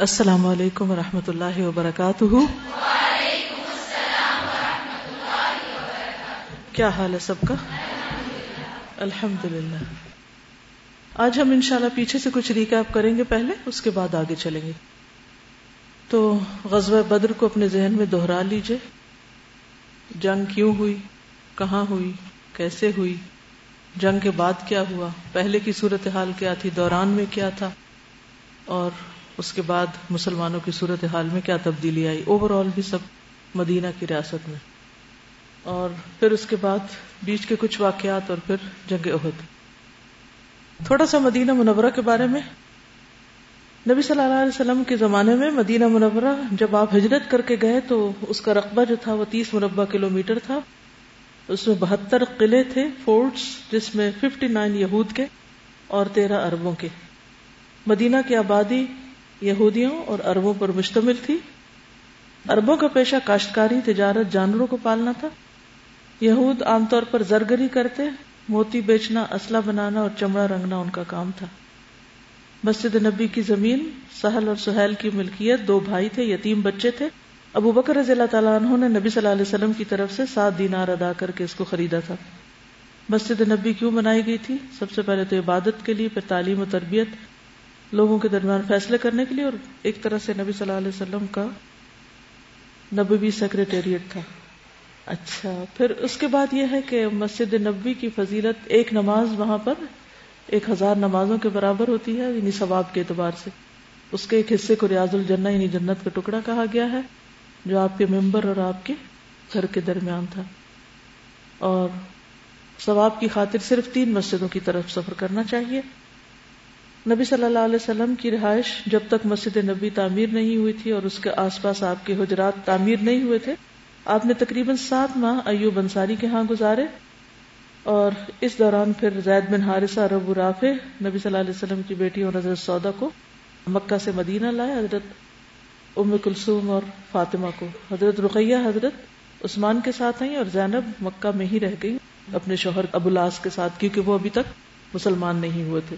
السلام علیکم ورحمۃ اللہ وبرکاتہ۔ کیا حال ہے سب کا؟ الحمد للہ آج ہم انشاءاللہ پیچھے سے کچھ ریکیپ کریں گے پہلے، اس کے بعد آگے چلیں گے۔ تو غزوہ بدر کو اپنے ذہن میں دوہرا لیجیے۔ جنگ کیوں ہوئی؟ کہاں ہوئی؟ کیسے ہوئی؟ جنگ کے بعد کیا ہوا؟ پہلے کی صورتحال کیا تھی؟ دوران میں کیا تھا؟ اور اس کے بعد مسلمانوں کی صورت حال میں کیا تبدیلی آئی؟ اوور آل بھی سب مدینہ کی ریاست میں۔ اور پھر اس کے بعد بیچ کے کچھ واقعات اور پھر جنگ عہد تھوڑا سا مدینہ منورہ کے بارے میں۔ نبی صلی اللہ علیہ وسلم کے زمانے میں مدینہ منورہ جب آپ ہجرت کر کے گئے تو اس کا رقبہ جو تھا وہ تیس مربع کلو میٹر تھا۔ اس میں بہتر قلعے تھے، فورٹس، جس میں ففٹی نائن یہود کے اور تیرہ اربوں کے۔ مدینہ کی آبادی یہودیوں اور اربوں پر مشتمل تھی۔ اربوں کا پیشہ کاشتکاری، تجارت، جانوروں کو پالنا تھا۔ یہود عام طور پر زرگری کرتے، موتی بیچنا، اسلحہ بنانا اور چمڑا رنگنا ان کا کام تھا۔ مسجد نبی کی زمین، سہل اور سہیل کی ملکیت، دو بھائی تھے، یتیم بچے تھے۔ ابو بکر رضی اللہ تعالیٰ عنہ نے نبی صلی اللہ علیہ وسلم کی طرف سے سات دینار ادا کر کے اس کو خریدا تھا۔ مسجد نبی کیوں بنائی گئی تھی؟ سب سے پہلے تو عبادت کے لیے، پھر تعلیم و تربیت لوگوں کے درمیان فیصلے کرنے کے لیے اور ایک طرح سے نبی صلی اللہ علیہ وسلم کا نبی سیکرٹیریٹ تھا۔ اچھا پھر اس کے بعد یہ ہے کہ مسجد نبی کی فضیلت ایک نماز وہاں پر ایک ہزار نمازوں کے برابر ہوتی ہے یعنی ثواب کے اعتبار سے۔ اس کے ایک حصے کو ریاض الجنہ یعنی جنت کا ٹکڑا کہا گیا ہے، جو آپ کے ممبر اور آپ کے گھر کے درمیان تھا۔ اور ثواب کی خاطر صرف تین مسجدوں کی طرف سفر کرنا چاہیے۔ نبی صلی اللہ علیہ وسلم کی رہائش جب تک مسجد نبی تعمیر نہیں ہوئی تھی اور اس کے آس پاس آپ کے حجرات تعمیر نہیں ہوئے تھے، آپ نے تقریباً سات ماہ ایوب انصاری کے ہاں گزارے اور اس دوران پھر زید بن حارثہ رب رافع نبی صلی اللہ علیہ وسلم کی بیٹی اور حضرت سودا کو مکہ سے مدینہ لائے، حضرت ام کلثوم اور فاطمہ کو۔ حضرت رقیہ، حضرت عثمان کے ساتھ آئی اور زینب مکہ میں ہی رہ گئی، اپنے شوہر ابولاس کے ساتھ، کیونکہ وہ ابھی تک مسلمان نہیں ہوئے تھے۔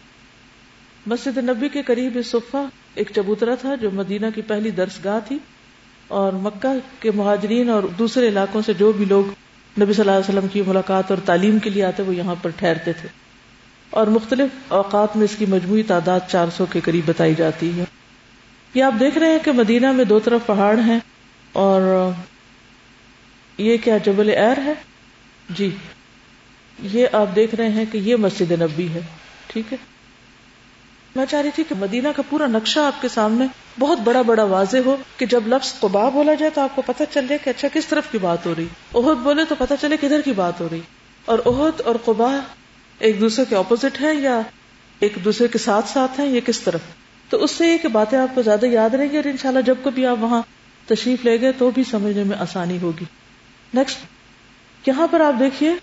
مسجد نبی کے قریب صفا ایک چبوترا تھا جو مدینہ کی پہلی درس گاہ تھی اور مکہ کے مہاجرین اور دوسرے علاقوں سے جو بھی لوگ نبی صلی اللہ علیہ وسلم کی ملاقات اور تعلیم کے لیے آتے وہ یہاں پر ٹھہرتے تھے۔ اور مختلف اوقات میں اس کی مجموعی تعداد چار سو کے قریب بتائی جاتی ہے۔ یہ آپ دیکھ رہے ہیں کہ مدینہ میں دو طرف پہاڑ ہیں اور یہ کیا جبل ایر ہے؟ جی۔ یہ آپ دیکھ رہے ہیں کہ یہ مسجد نبی ہے۔ ٹھیک ہے۔ میں چاہ رہی تھی کہ مدینہ کا پورا نقشہ آپ کے سامنے بہت بڑا بڑا واضح ہو کہ جب لفظ قبا بولا جائے تو آپ کو پتہ چل جائے کہ اچھا کس طرف کی بات ہو رہی۔ عہد بولے تو پتہ چلے کدھر کی بات ہو رہی۔ اور عہد اور قبا ایک دوسرے کے اپوزٹ ہے یا ایک دوسرے کے ساتھ ساتھ ہیں، یہ کس طرف؟ تو اس سے یہ کہ باتیں آپ کو زیادہ یاد رہیں گی اور انشاءاللہ جب کبھی آپ وہاں تشریف لے گئے تو بھی سمجھنے میں آسانی ہوگی۔ نیکسٹ یہاں پر آپ دیکھیے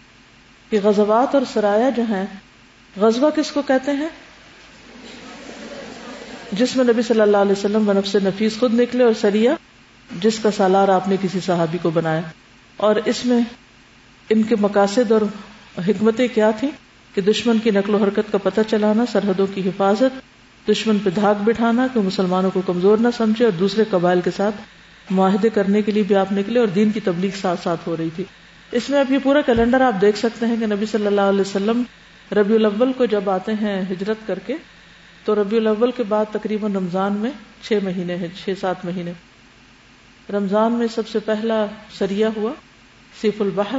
کہ غزوات اور سرایا جو ہیں، غزوہ کس کو کہتے ہیں؟ جس میں نبی صلی اللہ علیہ وسلم نفس نفیس خود نکلے اور سریا، جس کا سالار آپ نے کسی صحابی کو بنایا۔ اور اس میں ان کے مقاصد اور حکمتیں کیا تھیں؟ کہ دشمن کی نقل و حرکت کا پتہ چلانا، سرحدوں کی حفاظت، دشمن پہ دھاک بٹھانا، کہ مسلمانوں کو کمزور نہ سمجھے اور دوسرے قبائل کے ساتھ معاہدے کرنے کے لیے بھی آپ نکلے اور دین کی تبلیغ ساتھ ساتھ ہو رہی تھی۔ اس میں اب یہ پورا کیلنڈر آپ دیکھ سکتے ہیں کہ نبی صلی اللہ علیہ وسلم ربیع الاول کو جب آتے ہیں ہجرت کر کے تو ربیع الاول کے بعد تقریباً رمضان میں چھ مہینے ہیں، چھ سات مہینے۔ رمضان میں سب سے پہلا سریا ہوا، سیف البحر،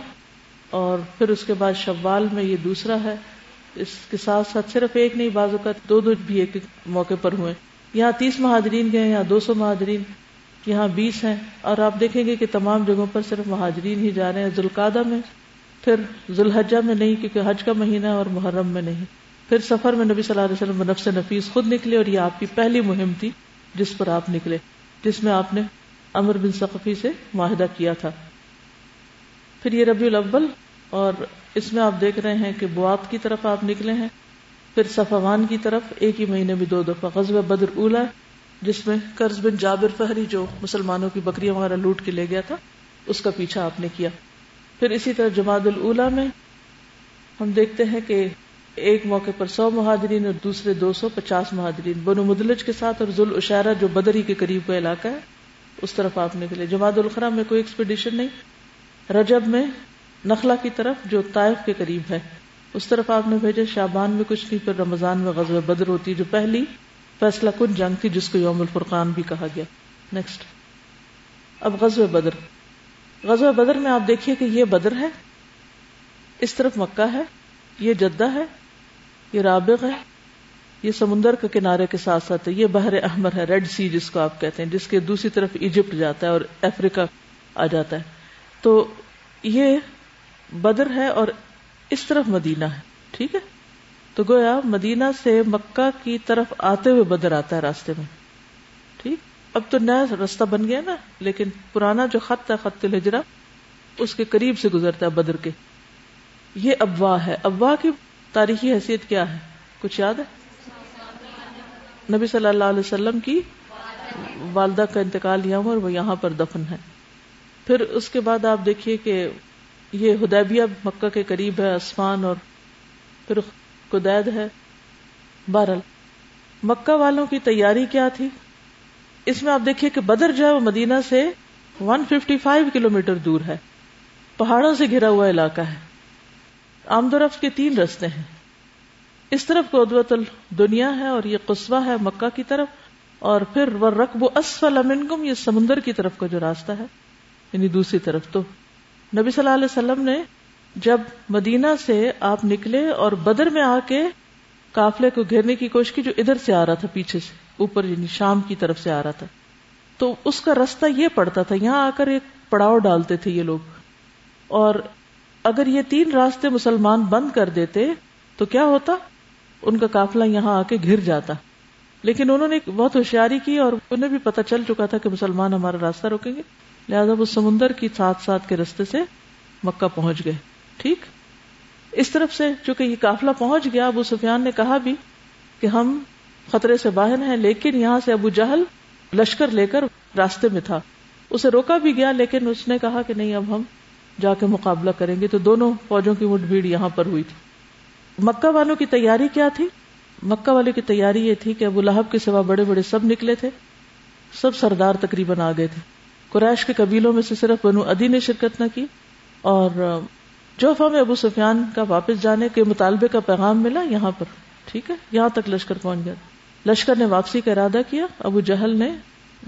اور پھر اس کے بعد شوال میں یہ دوسرا ہے۔ اس کے ساتھ ساتھ صرف ایک نہیں بازو کا دو دو بھی ایک موقع پر ہوئے۔ یہاں تیس مہاجرین گئے، یہاں دو سو مہاجرین، یہاں بیس ہیں۔ اور آپ دیکھیں گے کہ تمام جگہوں پر صرف مہاجرین ہی جا رہے ہیں۔ ذوالقادہ میں، پھر ذوالحجہ میں نہیں، کیونکہ حج کا مہینہ اور محرم میں نہیں۔ پھر سفر میں نبی صلی اللہ علیہ وسلم نفس نفیس خود نکلے اور یہ آپ کی پہلی مہم تھی جس پر آپ نکلے، جس میں آپ نے امر بن سقفی سے معاہدہ کیا تھا۔ پھر یہ ربیع الاول اور اس میں آپ دیکھ رہے ہیں کہ بوات کی طرف آپ نکلے ہیں۔ پھر صفوان کی طرف ایک ہی مہینے میں دو دفعہ غزب بدر اولا، جس میں قرض بن جابر فہری جو مسلمانوں کی بکریاں وغیرہ لوٹ کے لے گیا تھا، اس کا پیچھا آپ نے کیا۔ پھر اسی طرح جماعت الا میں ہم دیکھتے ہیں کہ ایک موقع پر سو مہاجرین اور دوسرے دو سو پچاس مہاجرین، بنو مدلج کے ساتھ اور ذل اشارہ جو بدری کے قریب کا علاقہ ہے، اس طرف آپ نکلے جماعت الخرا میں کوئی ایکسپیڈیشن نہیں۔ رجب میں نخلا کی طرف جو طائف کے قریب ہے، اس طرف آپ نے بھیجے شابان میں کچھ نہیں پھر رمضان میں غزل بدر ہوتی، جو پہلی فیصلہ کن جنگ تھی، جس کو یوم الفرقان بھی کہا گیا۔ نیکسٹ اب غزو بدر۔ غزو بدر میں آپ دیکھیے کہ یہ بدر ہے، اس طرف مکہ ہے، یہ جدہ ہے یہ رابغ ہے، یہ سمندر کے کنارے کے ساتھ ساتھ ہے، یہ بحر احمر ہے، ریڈ سی جس کو آپ کہتے ہیں، جس کے دوسری طرف ایجپٹ جاتا ہے اور افریقہ آ جاتا ہے۔ تو یہ بدر ہے اور اس طرف مدینہ ہے، ٹھیک ہے؟ تو گویا مدینہ سے مکہ کی طرف آتے ہوئے بدر آتا ہے راستے میں، ٹھیک؟ اب تو نیا راستہ بن گیا نا، لیکن پرانا جو خط ہے، خط الحجرا اس کے قریب سے گزرتا ہے بدر کے۔ یہ ابوا ہے ابوا کی تاریخی حیثیت کیا ہے؟ کچھ یاد ہے؟ نبی صلی اللہ علیہ وسلم کی والدہ کا انتقال یہاں اور وہ یہاں پر دفن ہے۔ پھر اس کے بعد آپ دیکھیے کہ یہ ہدیبیہ مکہ کے قریب ہے آسمان اور پھر قدید ہے۔ بہرحال، مکہ والوں کی تیاری کیا تھی؟ اس میں آپ دیکھیے کہ بدر جو ہے وہ مدینہ سے 155 کلومیٹر دور ہے۔ پہاڑوں سے گھرا ہوا علاقہ ہے۔ آمد و رفت کے تین رستے ہیں۔ اس طرف کو ادوت الدنیا ہے اور یہ قصبہ ہے مکہ کی طرف، اور پھر وہ رقب اسفل منکم یہ سمندر کی طرف کا جو راستہ ہے یعنی دوسری طرف تو۔ نبی صلی اللہ علیہ وسلم نے جب مدینہ سے آپ نکلے اور بدر میں آ کے قافلے کو گھیرنے کی کوشش کی جو ادھر سے آ رہا تھا پیچھے سے، اوپر یعنی شام کی طرف سے آ رہا تھا، تو اس کا رستہ یہ پڑتا تھا۔ یہاں آ کر ایک پڑاؤ ڈالتے تھے یہ لوگ۔ اور اگر یہ تین راستے مسلمان بند کر دیتے تو کیا ہوتا؟ ان کا قافلہ یہاں آ کے گر جاتا۔ لیکن انہوں نے بہت ہوشیاری کی اور انہیں بھی پتا چل چکا تھا کہ مسلمان ہمارا راستہ روکیں گے۔ لہٰذا وہ سمندر کی ساتھ ساتھ کے رستے سے مکہ پہنچ گئے۔ ٹھیک؟ اس طرف سے چونکہ یہ قافلہ پہنچ گیا، ابو سفیان نے کہا بھی کہ ہم خطرے سے باہر ہیں، لیکن یہاں سے ابو جہل لشکر لے کر راستے میں تھا۔ اسے روکا بھی گیا، لیکن اس نے کہا کہ نہیں، اب ہم جا کے مقابلہ کریں گے تو دونوں فوجوں کی مٹ بھیڑ یہاں پر ہوئی تھی۔ مکہ والوں کی تیاری کیا تھی؟ مکہ والے کی تیاری یہ تھی کہ ابو لہب کے سوا بڑے بڑے سب نکلے تھے۔ سب سردار تقریباً آ گئے تھے۔ قریش کے قبیلوں میں سے صرف بنو ادی نے شرکت نہ کی اور جوفا میں ابو سفیان کا واپس جانے کے مطالبے کا پیغام ملا یہاں پر۔ ٹھیک ہے، یہاں تک لشکر پہنچ گیا۔ لشکر نے واپسی کا ارادہ کیا۔ ابو جہل نے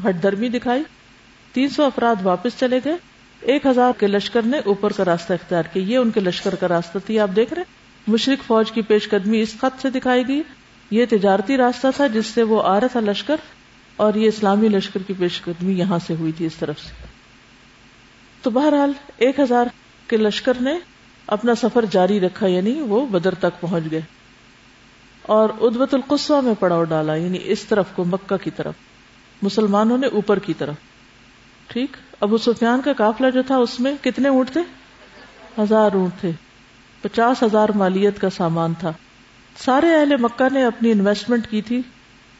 ہٹ درمی دکھائی۔ تین سو افراد واپس چلے گئے۔ ایک ہزار کے لشکر نے اوپر کا راستہ اختیار کیا۔ یہ ان کے لشکر کا راستہ تھی، آپ دیکھ رہے مشرق فوج کی پیش قدمی اس خط سے دکھائی گئی۔ یہ تجارتی راستہ تھا جس سے وہ آ رہا تھا لشکر، اور یہ اسلامی لشکر کی پیش قدمی یہاں سے ہوئی تھی اس طرف سے۔ تو بہرحال ایک ہزار کے لشکر نے اپنا سفر جاری رکھا یعنی وہ بدر تک پہنچ گئے۔ اور ادبت القصوہ میں پڑاؤ ڈالا یعنی اس طرف کو مکہ کی طرف، مسلمانوں نے اوپر کی طرف۔ ٹھیک؟ ابو سفیان کا قافلہ جو تھا اس میں کتنے اونٹ تھے؟ ہزار اونٹ تھے۔ پچاس ہزار مالیت کا سامان تھا۔ سارے اہل مکہ نے اپنی انویسٹمنٹ کی تھی،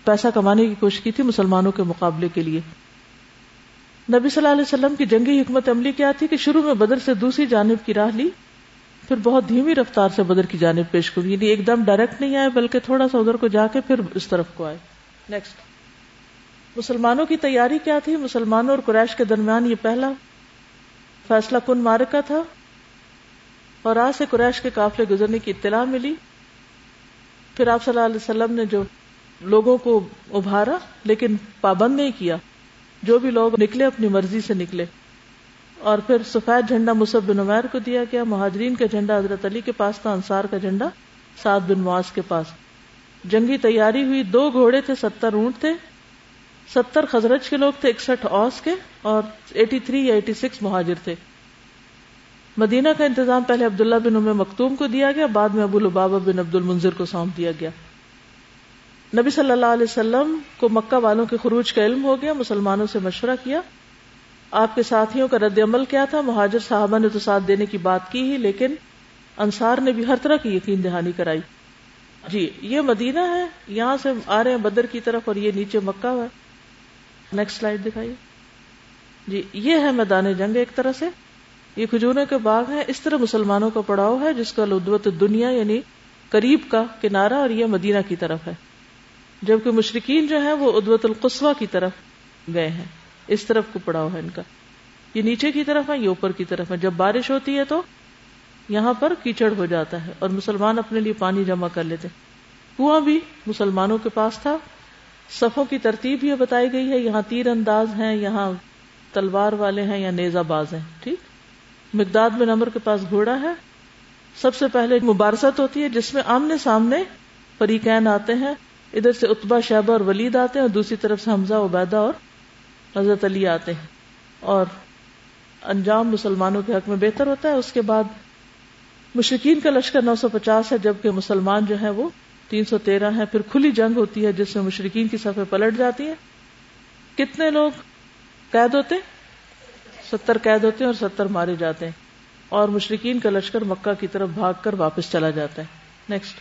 پیسہ کمانے کی کوشش کی تھی مسلمانوں کے مقابلے کے لیے۔ نبی صلی اللہ علیہ وسلم کی جنگی حکمت عملی کیا تھی کہ شروع میں بدر سے دوسری جانب کی راہ لی، پھر بہت دھیمی رفتار سے بدر کی جانب پیش کو یعنی ایک دم ڈائریکٹ نہیں آئے، بلکہ تھوڑا سا ادھر کو جا کے پھر اس طرف کو آئے۔ نیکسٹ مسلمانوں کی تیاری کیا تھی؟ مسلمانوں اور قریش کے درمیان یہ پہلا فیصلہ کن مارکا تھا؟ اور آج سے قریش کے قافلے گزرنے کی اطلاع ملی۔ پھر آپ صلی اللہ علیہ وسلم نے جو لوگوں کو ابھارا، لیکن پابند نہیں کیا۔ جو بھی لوگ نکلے، اپنی مرضی سے نکلے۔ اور پھر سفید جھنڈا مصب بن عمیر کو دیا گیا۔ مہاجرین کا جھنڈا، حضرت علی کے پاس تھا، انصار کا جھنڈا، سعد بن معاذ کے پاس۔ جنگی تیاری ہوئی۔ دو گھوڑے تھے، ستر اونٹ تھے۔ ستر خزرج کے لوگ تھے، اکسٹھ اوس کے اور ایٹی تھری یا ایٹی سکس مہاجر تھے۔ مدینہ کا انتظام پہلے عبداللہ بن ام مختوم کو دیا گیا، بعد میں ابو البابا بن عبد المنظر کو سونپ دیا گیا۔ نبی صلی اللہ علیہ وسلم کو مکہ والوں کے خروج کا علم ہو گیا، مسلمانوں سے مشورہ کیا۔ آپ کے ساتھیوں کا رد عمل کیا تھا، مہاجر صاحبہ نے تو ساتھ دینے کی بات کی ہی، لیکن انصار نے بھی ہر طرح کی یقین دہانی کرائی۔ جی یہ مدینہ ہے، یہاں سے آ رہے ہیں بدر کی طرف اور یہ نیچے مکہ ہے۔ نیکسٹ سلائڈ دکھائیے۔ جی یہ ہے میدان جنگ ایک طرح سے۔ یہ کھجوروں کے باغ ہیں۔ اس طرح مسلمانوں کا پڑاؤ ہے، جس کا لدوت دنیا یعنی قریب کا کنارہ اور یہ مدینہ کی طرف ہے۔ جبکہ مشرقین جو ہے وہ ادوت القصوہ کی طرف گئے ہیں۔ اس طرف کو پڑا ہوا ہے ان کا۔ یہ نیچے کی طرف ہے یہ اوپر کی طرف ہے جب بارش ہوتی ہے تو یہاں پر کیچڑ ہو جاتا ہے اور مسلمان اپنے لیے پانی جمع کر لیتے کنواں بھی مسلمانوں کے پاس تھا۔ صفوں کی ترتیب یہ بتائی گئی ہے، یہاں تیر انداز ہیں، یہاں تلوار والے ہیں یا نیزا باز ہیں، ٹھیک؟ مقداد میں نمبر کے پاس گھوڑا ہے۔ سب سے پہلے مبارست ہوتی ہے، جس میں آمنے سامنے فریقین آتے ہیں، ادھر سے اتبا شہبہ اور ولید آتے ہیں، اور دوسری طرف سے حمزہ، عبیدہ اور حضرت علی آتے ہیں۔ اور انجام مسلمانوں کے حق میں بہتر ہوتا ہے۔ اس کے بعد مشرقین کا لشکر نو سو پچاس ہے، جبکہ مسلمان جو ہے وہ تین سو تیرہ ہے پھر کھلی جنگ ہوتی ہے جس میں مشرقین کی صفحے پلٹ جاتی ہیں۔ کتنے لوگ قید ہوتے؟ ستر قید ہوتے ہیں اور ستر مارے جاتے ہیں۔ اور مشرقین کا لشکر مکہ کی طرف بھاگ کر واپس چلا جاتا ہے۔ نیکسٹ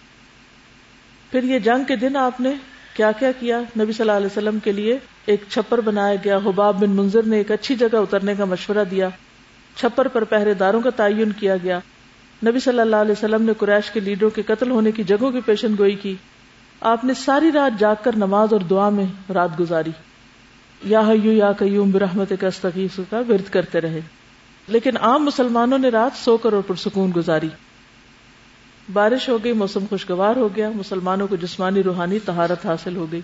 پھر یہ جنگ کے دن آپ نے کیا کیا کیا؟ نبی صلی اللہ علیہ وسلم کے لیے ایک چھپر بنایا گیا۔ حباب بن منظر نے ایک اچھی جگہ اترنے کا مشورہ دیا۔ چھپر پر پہرے داروں کا تعین کیا گیا۔ نبی صلی اللہ علیہ وسلم نے قریش کے لیڈروں کے قتل ہونے کی جگہوں کی پیشن گوئی کی۔ آپ نے ساری رات جاگ کر نماز اور دعا میں رات گزاری۔ یا حیو یا قیوم برحمت کا استغیث کا ورد کرتے رہے۔ لیکن عام مسلمانوں نے رات سو کر اور پرسکون گزاری۔ بارش ہو گئی، موسم خوشگوار ہو گیا، مسلمانوں کو جسمانی روحانی تہارت حاصل ہو گئی۔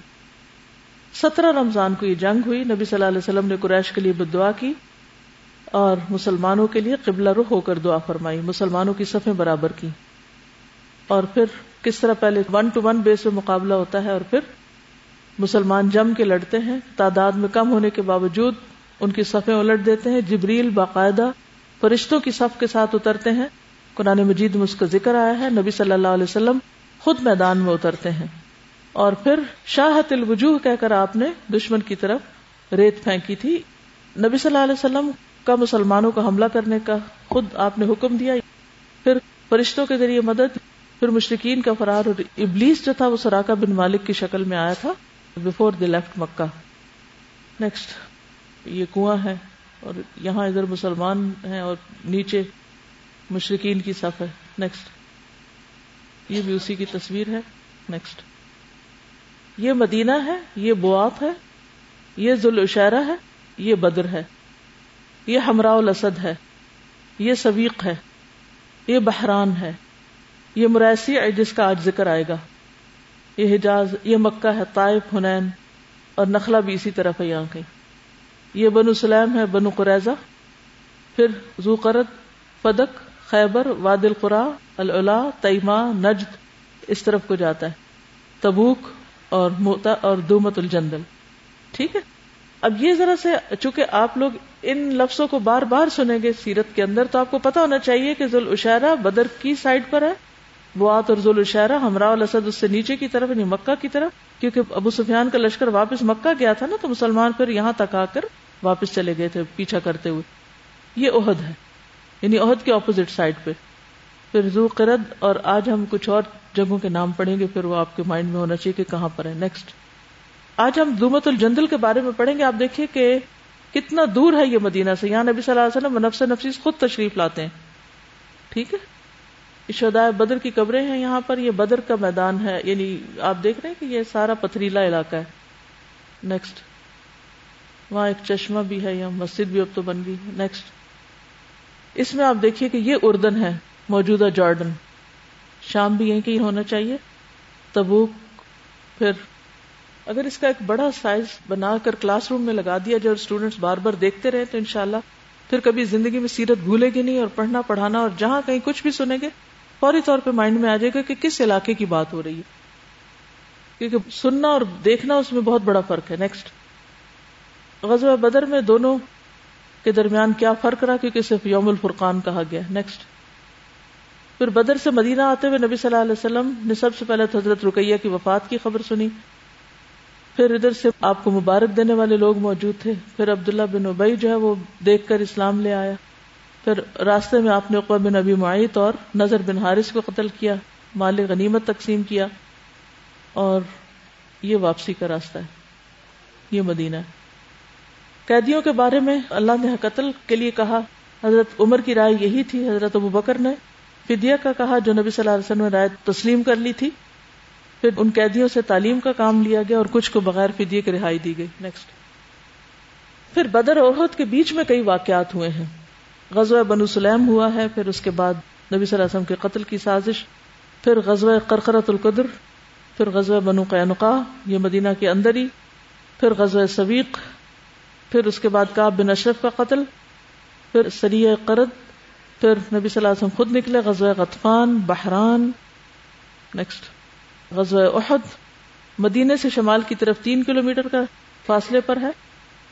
سترہ رمضان کو یہ جنگ ہوئی۔ نبی صلی اللہ علیہ وسلم نے قریش کے لیے بدعا کی۔ اور مسلمانوں کے لیے قبلہ رخ ہو کر دعا فرمائی، مسلمانوں کی صفیں برابر کی۔ اور پھر کس طرح پہلے ون ٹو ون بیس میں مقابلہ ہوتا ہے اور پھر مسلمان جم کے لڑتے ہیں، تعداد میں کم ہونے کے باوجود ان کی صفیں الٹ دیتے ہیں، جبریل باقاعدہ فرشتوں کی صف کے ساتھ اترتے ہیں۔ قرآن مجید میں اس کا ذکر آیا ہے، نبی صلی اللہ علیہ وسلم خود میدان میں اترتے ہیں۔ اور پھر شاہت الوجوہ کہہ کر آپ نے دشمن کی طرف ریت پھینکی تھی۔ نبی صلی اللہ علیہ وسلم کا مسلمانوں کا حملہ کرنے کا خود آپ نے حکم دیا۔ پھر فرشتوں کے ذریعے مدد، پھر مشرقین کا فرار اور ابلیس جو تھا وہ سراکا بن مالک کی شکل میں آیا تھا before they left Mecca. Next یہ کنواں ہے اور یہاں ادھر مسلمان ہیں اور نیچے مشرقین کی صف ہے۔ نیکسٹ یہ بھی اسی کی تصویر ہے۔ نیکسٹ یہ مدینہ ہے، یہ بوات ہے، یہ ذوالعشیرہ ہے، یہ بدر ہے۔ یہ ہمراہ الاسد ہے، یہ سویق ہے، یہ بحران ہے، یہ مریسی ہے جس کا آج ذکر آئے گا۔ یہ حجاز، یہ مکہ ہے، طائف، حنین اور نخلا بھی اسی طرف ہے یہاں کہیں۔ یہ بنو سلیم ہے، بنو قریضہ پھر زو قرد فدق، خیبر واد القرا اللہ تیما نجد، اس طرف کو جاتا ہے۔ تبوک اور موتا اور دومت الجندل۔ ٹھیک ہے؟ اب یہ ذرا سے چونکہ آپ لوگ ان لفظوں کو بار بار سنیں گے سیرت کے اندر، تو آپ کو پتا ہونا چاہیے کہ ذوال اشارہ بدر کی سائڈ پر ہے بوات اور ذوال اشارہ ہمراہ الاسد اس سے نیچے کی طرف یعنی مکہ کی طرف، کیونکہ ابو سفیان کا لشکر واپس مکہ گیا تھا نا، تو مسلمان پھر یہاں تک آ کر واپس چلے گئے تھے، پیچھا کرتے ہوئے۔ یہ عہد ہے یعنی عہد کے اپوزٹ سائڈ پہ۔ پھر زو قرد اور آج ہم کچھ اور جگہوں کے نام پڑھیں گے، پھر وہ آپ کے مائنڈ میں ہونا چاہیے کہ کہاں پر ہے۔ نیکسٹ آج ہم دومت الجندل کے بارے میں پڑھیں گے، آپ دیکھیے کہ کتنا دور ہے یہ مدینہ سے۔ یہاں نبی صلی اللہ علیہ وسلم نفس نفیس خود تشریف لاتے ہیں۔ ٹھیک ہے؟ شدائے بدر کی قبریں ہیں یہاں پر، یہ بدر کا میدان ہے۔ یعنی آپ دیکھ رہے ہیں کہ یہ سارا پتھریلا علاقہ ہے۔ نیکسٹ وہاں ایک چشمہ بھی ہے، یہاں مسجد بھی اب تو بن گئی۔ نیکسٹ اس میں آپ دیکھیے کہ یہ اردن ہے، موجودہ جارڈن۔ شام بھی یہیں کہیں ہونا چاہیے۔ تبوک، پھر اگر اس کا ایک بڑا سائز بنا کر کلاس روم میں لگا دیا جائے اور اسٹوڈینٹس بار بار دیکھتے رہے تو انشاءاللہ پھر کبھی زندگی میں سیرت بھولے گی نہیں اور پڑھنا پڑھانا اور جہاں کہیں کچھ بھی سنیں گے فوری طور پہ مائنڈ میں آ جائے گا کہ کس علاقے کی بات ہو رہی ہے۔ کیونکہ سننا اور دیکھنا اس میں بہت بڑا فرق ہے۔ نیکسٹ غزوہ بدر میں دونوں کے درمیان کیا فرق رہا؟ کیونکہ صرف یوم الفرقان کہا گیا۔ نیکسٹ پھر بدر سے مدینہ آتے ہوئے نبی صلی اللہ علیہ وسلم نے سب سے پہلے حضرت رقیہ کی وفات کی خبر سنی۔ پھر ادھر سے آپ کو مبارک دینے والے لوگ موجود تھے۔ پھر عبداللہ بن ابئی جو ہے وہ دیکھ کر اسلام لے آیا۔ پھر راستے میں آپ نے اقبا بن ابی معیت اور نظر بن حارث کو قتل کیا، مال غنیمت تقسیم کیا اور یہ واپسی کا راستہ ہے۔ یہ مدینہ ہے۔ قیدیوں کے بارے میں اللہ نے قتل کے لیے کہا۔ حضرت عمر کی رائے یہی تھی، حضرت ابو بکر نے فدیہ کا کہا جو نبی صلی اللہ علیہ وسلم نے رائے تسلیم کر لی تھی۔ پھر ان قیدیوں سے تعلیم کا کام لیا گیا اور کچھ کو بغیر فدیے کے رہائی دی گئی. نیکسٹ پھر بدر اور عہد کے بیچ میں کئی واقعات ہوئے ہیں. غزوہ بنو سلیم ہوا ہے، پھر اس کے بعد نبی صلی اللہ علیہ وسلم کے قتل کی سازش، پھر غزوہ قرقرت القدر، پھر غزوہ بنو قینقا یہ مدینہ کے اندر ہی، پھر غزوہ سویق، پھر اس کے بعد کاب بن اشرف کا قتل، پھر سریع قرد، پھر نبی صلی اللہ علیہ وسلم خود نکلے، غزوہ غطفان، بحران. نیکسٹ غزوہ احد مدینے سے شمال کی طرف تین کلومیٹر کا فاصلے پر ہے۔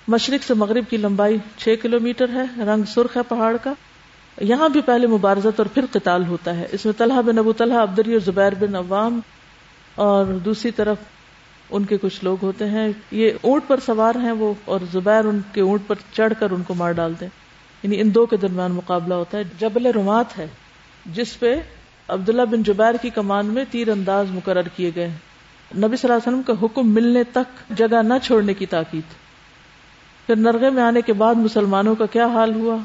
مشرق سے مغرب کی لمبائی چھ کلومیٹر ہے، رنگ سرخ ہے پہاڑ کا۔ یہاں بھی پہلے مبارزت اور پھر قتال ہوتا ہے۔ اس میں طلحہ بن ابو طلحہ، عبدری اور زبیر بن عوام اور دوسری طرف ان کے کچھ لوگ ہوتے ہیں۔ یہ اونٹ پر سوار ہیں وہ اور زبیر ان کے اونٹ پر چڑھ کر ان کو مار ڈالتے ہیں یعنی ان دو کے درمیان مقابلہ ہوتا ہے۔ جبل رمات ہے، جس پہ عبداللہ بن جبیر کی کمان میں تیر انداز مقرر کیے گئے نبی صلی اللہ علیہ وسلم کا حکم ملنے تک جگہ نہ چھوڑنے کی تاکید۔ پھر نرغے میں آنے کے بعد مسلمانوں کا کیا حال ہوا؟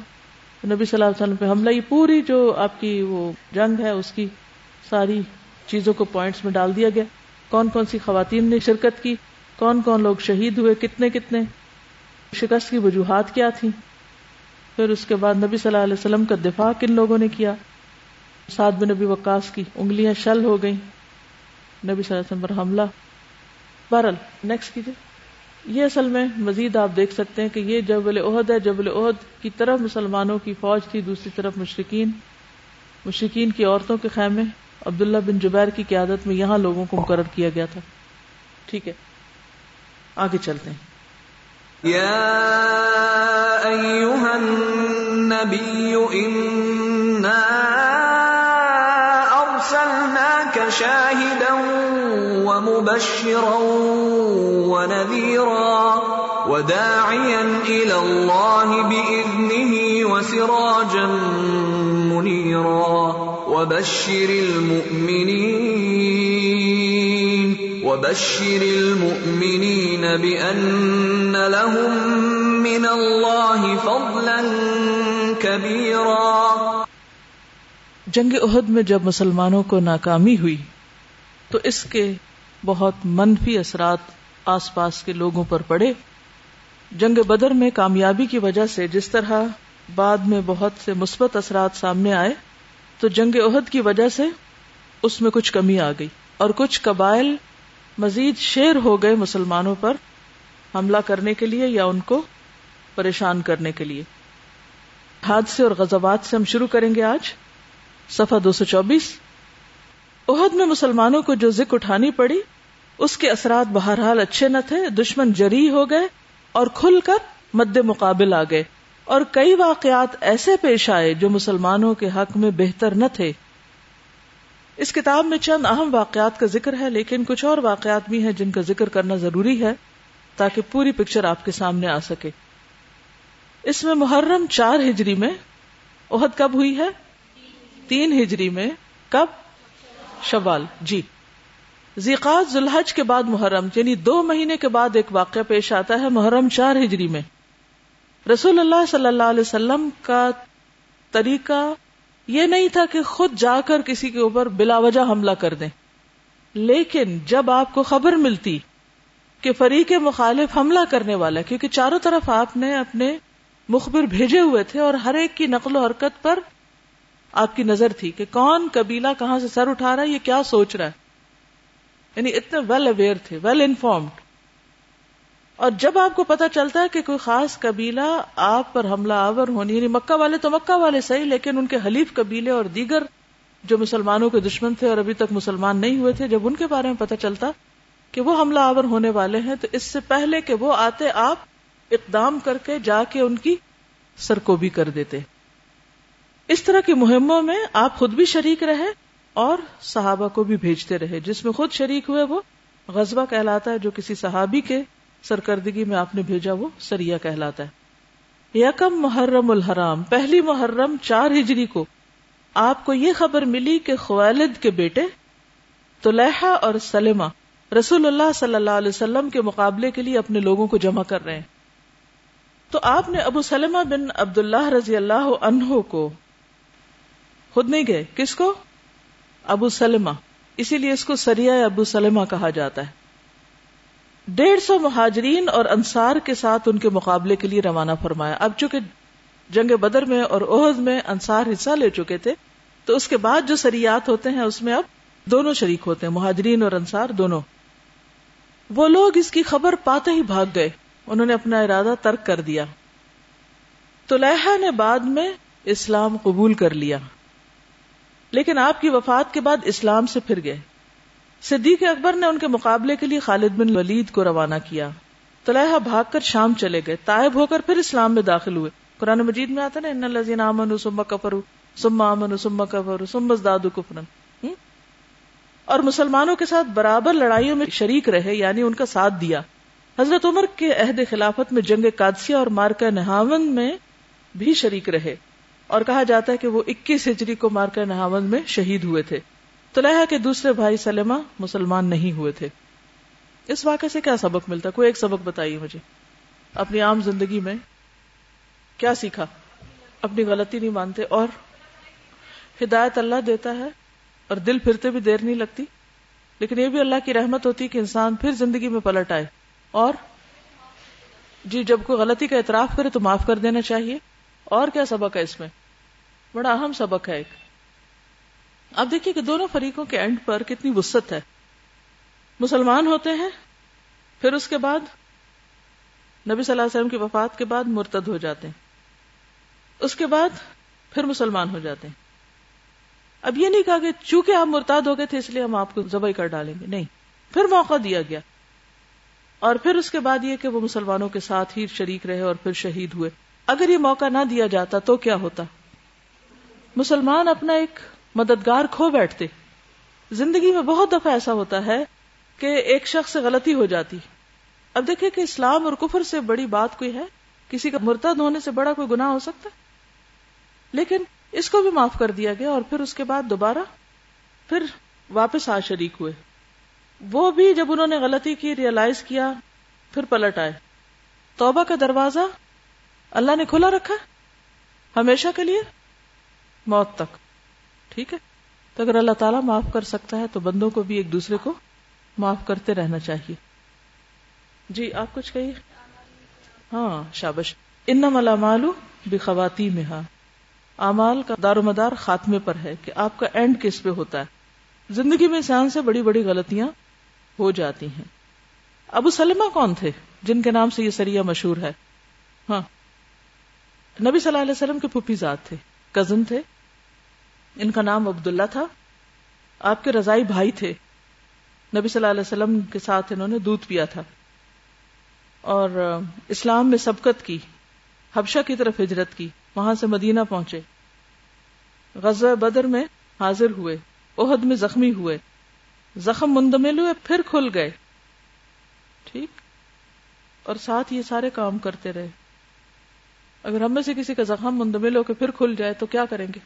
نبی صلی اللہ علیہ وسلم پہ حملہ، یہ پوری جو آپ کی وہ جنگ ہے، اس کی ساری چیزوں کو پوائنٹس میں ڈال دیا گیا۔ کون کون سی خواتین نے شرکت کی؟ کون کون لوگ شہید ہوئے؟ کتنے کتنے؟ شکست کی وجوہات کیا تھیں؟ پھر اس کے بعد نبی صلی اللہ علیہ وسلم کا دفاع کن لوگوں نے کیا؟ سعد بن نبی وقاص کی انگلیاں شل ہو گئیں۔ نبی صلی اللہ علیہ وسلم پر حملہ۔ بہرل نیکسٹ کیجیے۔ یہ اصل میں مزید آپ دیکھ سکتے ہیں کہ یہ جبل عہد ہے۔ جبل عہد کی طرف مسلمانوں کی فوج تھی، دوسری طرف مشرقین مشرقین کی عورتوں کے خیمے۔ عبداللہ بن جبیر کی قیادت میں یہاں لوگوں کو مقرر کیا گیا تھا۔ ٹھیک ہے۔ آگے چلتے ہیں۔ یا النبی ومبشرا ونذیرا وداعیا إلى اللہ بإذنه وسراجا منیرا وبشر المؤمنين وبشر المؤمنين بأن لهم من الله فضلا كبيرا جنگ احد میں جب مسلمانوں کو ناکامی ہوئی تو اس کے بہت منفی اثرات آس پاس کے لوگوں پر پڑے۔ جنگ بدر میں کامیابی کی وجہ سے جس طرح بعد میں بہت سے مثبت اثرات سامنے آئے، تو جنگ عہد کی وجہ سے اس میں کچھ کمی آ گئی اور کچھ قبائل مزید شیر ہو گئے مسلمانوں پر حملہ کرنے کے لیے یا ان کو پریشان کرنے کے لیے۔ حادثے اور غزبات سے ہم شروع کریں گے آج۔ صفحہ دو سو چوبیس۔ عہد میں مسلمانوں کو جو ذکر اٹھانی پڑی، اس کے اثرات بہرحال اچھے نہ تھے، دشمن جری ہو گئے اور کھل کر مد مقابل آ گئے۔ اور کئی واقعات ایسے پیش آئے جو مسلمانوں کے حق میں بہتر نہ تھے۔ اس کتاب میں چند اہم واقعات کا ذکر ہے، لیکن کچھ اور واقعات بھی ہیں جن کا ذکر کرنا ضروری ہے تاکہ پوری پکچر آپ کے سامنے آ سکے۔ اس میں محرم چار ہجری میں عہد کب ہوئی ہے؟ تین ہجری میں کب؟ شوال جی۔ زیقات ذوالحج کے بعد محرم یعنی دو مہینے کے بعد ایک واقعہ پیش آتا ہے محرم چار ہجری میں۔ رسول اللہ صلی اللہ علیہ وسلم کا طریقہ یہ نہیں تھا کہ خود جا کر کسی کے اوپر بلا وجہ حملہ کر دیں۔ لیکن جب آپ کو خبر ملتی کہ فریق مخالف حملہ کرنے والا، کیونکہ چاروں طرف آپ نے اپنے مخبر بھیجے ہوئے تھے اور ہر ایک کی نقل و حرکت پر آپ کی نظر تھی کہ کون قبیلہ کہاں سے سر اٹھا رہا ہے، یہ کیا سوچ رہا ہے؟ یعنی اتنے ویل اویئر تھے ویل انفارمڈ اور جب آپ کو پتا چلتا ہے کہ کوئی خاص قبیلہ آپ پر حملہ آور ہونی یعنی مکہ والے تو مکہ والے صحیح، لیکن ان کے حلیف قبیلے اور دیگر جو مسلمانوں کے دشمن تھے اور ابھی تک مسلمان نہیں ہوئے تھے، جب ان کے بارے میں پتا چلتا کہ وہ حملہ آور ہونے والے ہیں، تو اس سے پہلے کہ وہ آتے، آپ اقدام کر کے جا کے ان کی سرکوبی کر دیتے۔ اس طرح کی مہموں میں آپ خود بھی شریک رہے اور صحابہ کو بھی بھیجتے رہے۔ جس میں خود شریک ہوئے وہ غزبہ کہلاتا ہے، جو کسی صحابی کے سرکردگی میں آپ نے بھیجا وہ سریا کہلاتا ہے۔ یکم محرم الحرام، پہلی محرم چار ہجری کو آپ کو یہ خبر ملی کہ خوالد کے بیٹے طلحہ اور سلمہ رسول اللہ صلی اللہ علیہ وسلم کے مقابلے کے لیے اپنے لوگوں کو جمع کر رہے ہیں۔ تو آپ نے ابو سلمہ بن عبد اللہ رضی اللہ عنہ کو خود نہیں گئے۔ کس کو؟ ابو سلمہ۔ اسی لیے اس کو سریا ابو سلمہ کہا جاتا ہے۔ ڈیڑھ سو مہاجرین اور انصار کے ساتھ ان کے مقابلے کے لیے روانہ فرمایا۔ اب چونکہ جنگ بدر میں اور عہد میں انصار حصہ لے چکے تھے، تو اس کے بعد جو سریات ہوتے ہیں، اس میں اب دونوں شریک ہوتے ہیں، مہاجرین اور انصار دونوں۔ وہ لوگ اس کی خبر پاتے ہی بھاگ گئے۔ انہوں نے اپنا ارادہ ترک کر دیا۔ تو لہا نے بعد میں اسلام قبول کر لیا۔ لیکن آپ کی وفات کے بعد اسلام سے پھر گئے۔ صدیق اکبر نے ان کے مقابلے کے لیے خالد بن ولید کو روانہ کیا۔ طلحہ بھاگ کر شام چلے گئے تائب ہو کر پھر اسلام میں داخل ہوئے۔ قرآن مجید میں آتا نا، ان الذین آمنوا ثم کفروا، ثم آمنوا ثم کفروا، ثم ازدادوا کفرا۔ اور مسلمانوں کے ساتھ برابر لڑائیوں میں شریک رہے یعنی ان کا ساتھ دیا۔ حضرت عمر کے عہد خلافت میں جنگ قادسیہ اور مارکا نہاون میں بھی شریک رہے۔ اور کہا جاتا ہے کہ وہ اکیس ہجری کو مارکا نہاون میں شہید ہوئے تھے۔ طلحہ کے دوسرے بھائی سلمہ مسلمان نہیں ہوئے تھے۔ اس واقعے سے کیا سبق ملتا؟ کوئی ایک سبق بتائیے مجھے۔ اپنی عام زندگی میں کیا سیکھا؟ اپنی غلطی نہیں مانتے اور ہدایت اللہ دیتا ہے اور دل پھرتے بھی دیر نہیں لگتی۔ لیکن یہ بھی اللہ کی رحمت ہوتی کہ انسان پھر زندگی میں پلٹ آئے۔ اور جی جب کوئی غلطی کا اعتراف کرے تو معاف کر دینا چاہیے۔ اور کیا سبق ہے اس میں؟ بڑا اہم سبق ہے ایک۔ اب دیکھیے کہ دونوں فریقوں کے اینڈ پر کتنی وسط ہے۔ مسلمان ہوتے ہیں، پھر اس کے بعد نبی صلی اللہ علیہ وسلم کی وفات کے بعد مرتد ہو جاتے ہیں۔ اس کے بعد پھر مسلمان ہو جاتے ہیں۔ اب یہ نہیں کہا کہ چونکہ آپ مرتاد ہو گئے تھے اس لیے ہم آپ کو ذبح کر ڈالیں گے، نہیں۔ پھر موقع دیا گیا۔ اور پھر اس کے بعد یہ کہ وہ مسلمانوں کے ساتھ ہی شریک رہے اور پھر شہید ہوئے۔ اگر یہ موقع نہ دیا جاتا تو کیا ہوتا؟ مسلمان اپنا ایک مددگار کھو بیٹھتے۔ زندگی میں بہت دفعہ ایسا ہوتا ہے کہ ایک شخص سے غلطی ہو جاتی۔ اب دیکھیں کہ اسلام اور کفر سے بڑی بات کوئی ہے۔ کسی کا مرتد ہونے سے بڑا کوئی گناہ ہو سکتا ہے۔ لیکن اس کو بھی معاف کر دیا گیا اور پھر اس کے بعد دوبارہ پھر واپس آ شریک ہوئے۔ وہ بھی جب انہوں نے غلطی کی ریئلائز کیا، پھر پلٹ آئے۔ توبہ کا دروازہ اللہ نے کھلا رکھا ہمیشہ کے لیے۔ موت تک۔ ٹھیک ہے؟ تو اگر اللہ تعالیٰ معاف کر سکتا ہے تو بندوں کو بھی ایک دوسرے کو معاف کرتے رہنا چاہیے۔ جی آپ کچھ کہیے؟ ہاں شابش۔ ان ملا بے خواتین میں ہاں امال کا دار و مدار خاتمے پر ہے کہ آپ کا اینڈ کس پہ ہوتا ہے۔ زندگی میں انسان سے بڑی بڑی غلطیاں ہو جاتی ہیں۔ ابو سلمہ کون تھے جن کے نام سے یہ سریا مشہور ہے؟ ہاں۔ نبی صلی اللہ علیہ وسلم کے پھپھی ذات تھے۔ کزن تھے۔ ان کا نام عبداللہ تھا۔ آپ کے رضائی بھائی تھے۔ نبی صلی اللہ علیہ وسلم کے ساتھ انہوں نے دودھ پیا تھا۔ اور اسلام میں سبقت کی۔ حبشہ کی طرف ہجرت کی۔ وہاں سے مدینہ پہنچے۔ غزہ بدر میں حاضر ہوئے۔ عہد میں زخمی ہوئے۔ زخم مندمل ہوئے، پھر کھل گئے۔ ٹھیک۔ اور ساتھ یہ سارے کام کرتے رہے۔ اگر ہم میں سے کسی کا زخم مندمل ہو کے پھر کھل جائے تو کیا کریں گے؟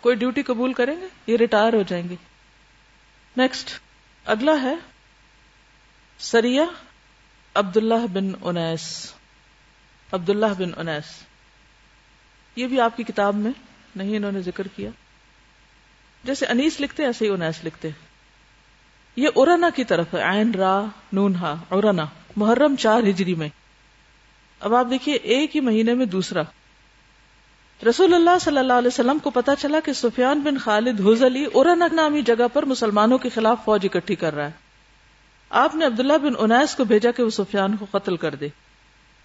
کوئی ڈیوٹی قبول کریں گے؟ یہ ریٹائر ہو جائیں گے۔ نیکسٹ اگلا ہے، سریا عبد اللہ بن انیس۔ عبد اللہ بن انیس۔ یہ بھی آپ کی کتاب میں نہیں انہوں نے ذکر کیا۔ جیسے انیس لکھتے ایسے ہی انیس لکھتے یہ ارانا کی طرف ہے، عین را نون ہا ارانا، محرم چار ہجری میں۔ اب آپ دیکھیے ایک ہی مہینے میں دوسرا۔ رسول اللہ صلی اللہ علیہ وسلم کو پتا چلا کہ سفیان بن خالد حزلی ارنک نامی جگہ پر مسلمانوں کے خلاف فوج اکٹھی کر رہا ہے۔ آپ نے عبداللہ بن انیس کو بھیجا کہ وہ سفیان کو قتل کر دے۔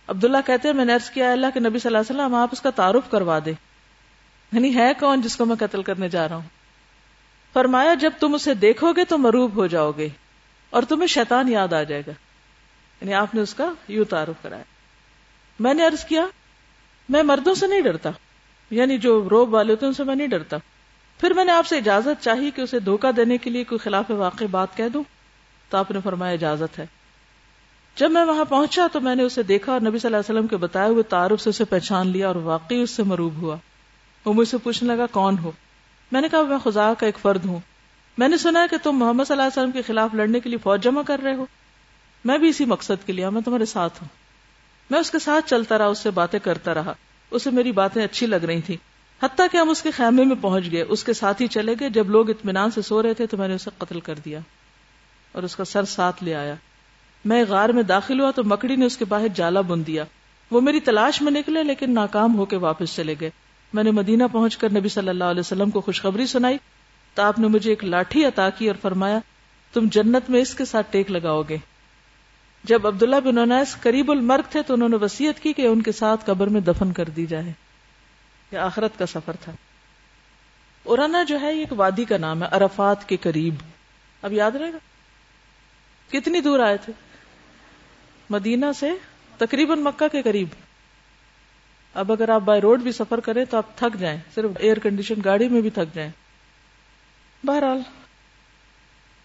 عبداللہ کہتے ہیں، میں نے کیا اللہ کے نبی صلی اللہ علیہ وسلم، آپ اس کا تعارف کروا دے۔ یعنی ہے کون جس کو میں قتل کرنے جا رہا ہوں؟ فرمایا، جب تم اسے دیکھو گے تو مروب ہو جاؤ گے اور تمہیں شیطان یاد آ جائے گا۔ یعنی آپ نے اس کا یوں تعارف کرایا۔ میں نے عرض کیا، میں مردوں سے نہیں ڈرتا یعنی جو روب والے ہوتے ہیں ان سے میں نہیں ڈرتا۔ پھر میں نے آپ سے اجازت چاہی کہ اسے دھوکہ دینے کے لیے کوئی خلاف واقع بات کہہ دوں، تو آپ نے فرمایا اجازت ہے۔ جب میں وہاں پہنچا تو میں نے اسے دیکھا اور نبی صلی اللہ علیہ وسلم کے بتائے ہوئے تعارف سے اسے پہچان لیا اور واقعی اس سے مروب ہوا۔ وہ مجھ سے پوچھنے لگا، کون ہو؟ میں نے کہا، میں خدا کا ایک فرد ہوں۔ میں نے سنا ہے کہ تم محمد صلی اللہ علیہ وسلم کے خلاف لڑنے کے لیے فوج جمع کر رہے ہو۔ میں بھی اسی مقصد کے لیے میں تمہارے ساتھ ہوں۔ میں اس کے ساتھ چلتا رہا، اس سے باتیں کرتا رہا۔ اسے میری باتیں اچھی لگ رہی تھی حتیٰ کہ ہم اس کے خیمے میں پہنچ گئے۔ اس کے ساتھ ہی چلے گئے۔ جب لوگ اطمینان سے سو رہے تھے تو میں نے اسے قتل کر دیا اور اس کا سر ساتھ لے آیا۔ میں غار میں داخل ہوا تو مکڑی نے اس کے باہر جالا بن دیا۔ وہ میری تلاش میں نکلے لیکن ناکام ہو کے واپس چلے گئے۔ میں نے مدینہ پہنچ کر نبی صلی اللہ علیہ وسلم کو خوشخبری سنائی۔ تو آپ نے مجھے ایک لاٹھی عطا کی اور فرمایا، تم جنت میں اس کے ساتھ ٹیک لگاؤ گے۔ جب عبداللہ بن انیس قریب المرگ تھے تو انہوں نے وسیعت کی کہ ان کے ساتھ قبر میں دفن کر دی جائے، یہ آخرت کا سفر تھا۔ اورانا جو ہے یہ ایک وادی کا نام ہے، عرفات کے قریب۔ اب یاد رہے گا؟ کتنی دور آئے تھے؟ مدینہ سے تقریباً مکہ کے قریب۔ اب اگر آپ بائی روڈ بھی سفر کریں تو آپ تھک جائیں، صرف ایئر کنڈیشن گاڑی میں بھی تھک جائیں۔ بہرحال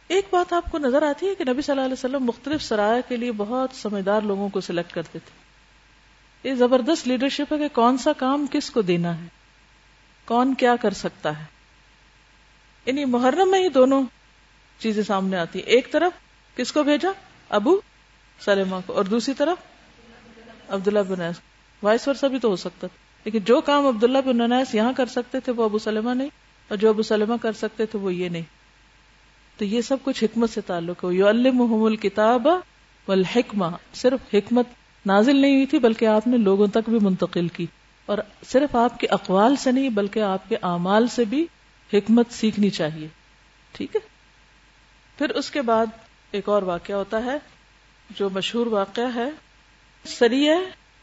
ایک بات آپ کو نظر آتی ہے کہ نبی صلی اللہ علیہ وسلم مختلف سرایہ کے لیے بہت سمجھدار لوگوں کو سلیکٹ کرتے تھے۔ یہ زبردست لیڈرشپ ہے کہ کون سا کام کس کو دینا ہے؟ کون کیا کر سکتا ہے؟ یعنی محرم میں ہی دونوں چیزیں سامنے آتی ہیں۔ ایک طرف کس کو بھیجا؟ ابو سلما کو۔ اور دوسری طرف عبداللہ بن انیس وائس ورثہ بھی تو ہو سکتا تھا۔ لیکن جو کام عبداللہ بن انیس یہاں کر سکتے تھے وہ ابو سلمہ نہیں اور جو ابو سلمہ کر سکتے تھے وہ یہ نہیں۔ تو یہ سب کچھ حکمت سے تعلق ہے۔ یو الم الکتاب والحکمہ صرف حکمت نازل نہیں ہوئی تھی، بلکہ آپ نے لوگوں تک بھی منتقل کی۔ اور صرف آپ کے اقوال سے نہیں، بلکہ آپ کے اعمال سے بھی حکمت سیکھنی چاہیے۔ ٹھیک ہے؟ پھر اس کے بعد ایک اور واقعہ ہوتا ہے، جو مشہور واقعہ ہے۔ سری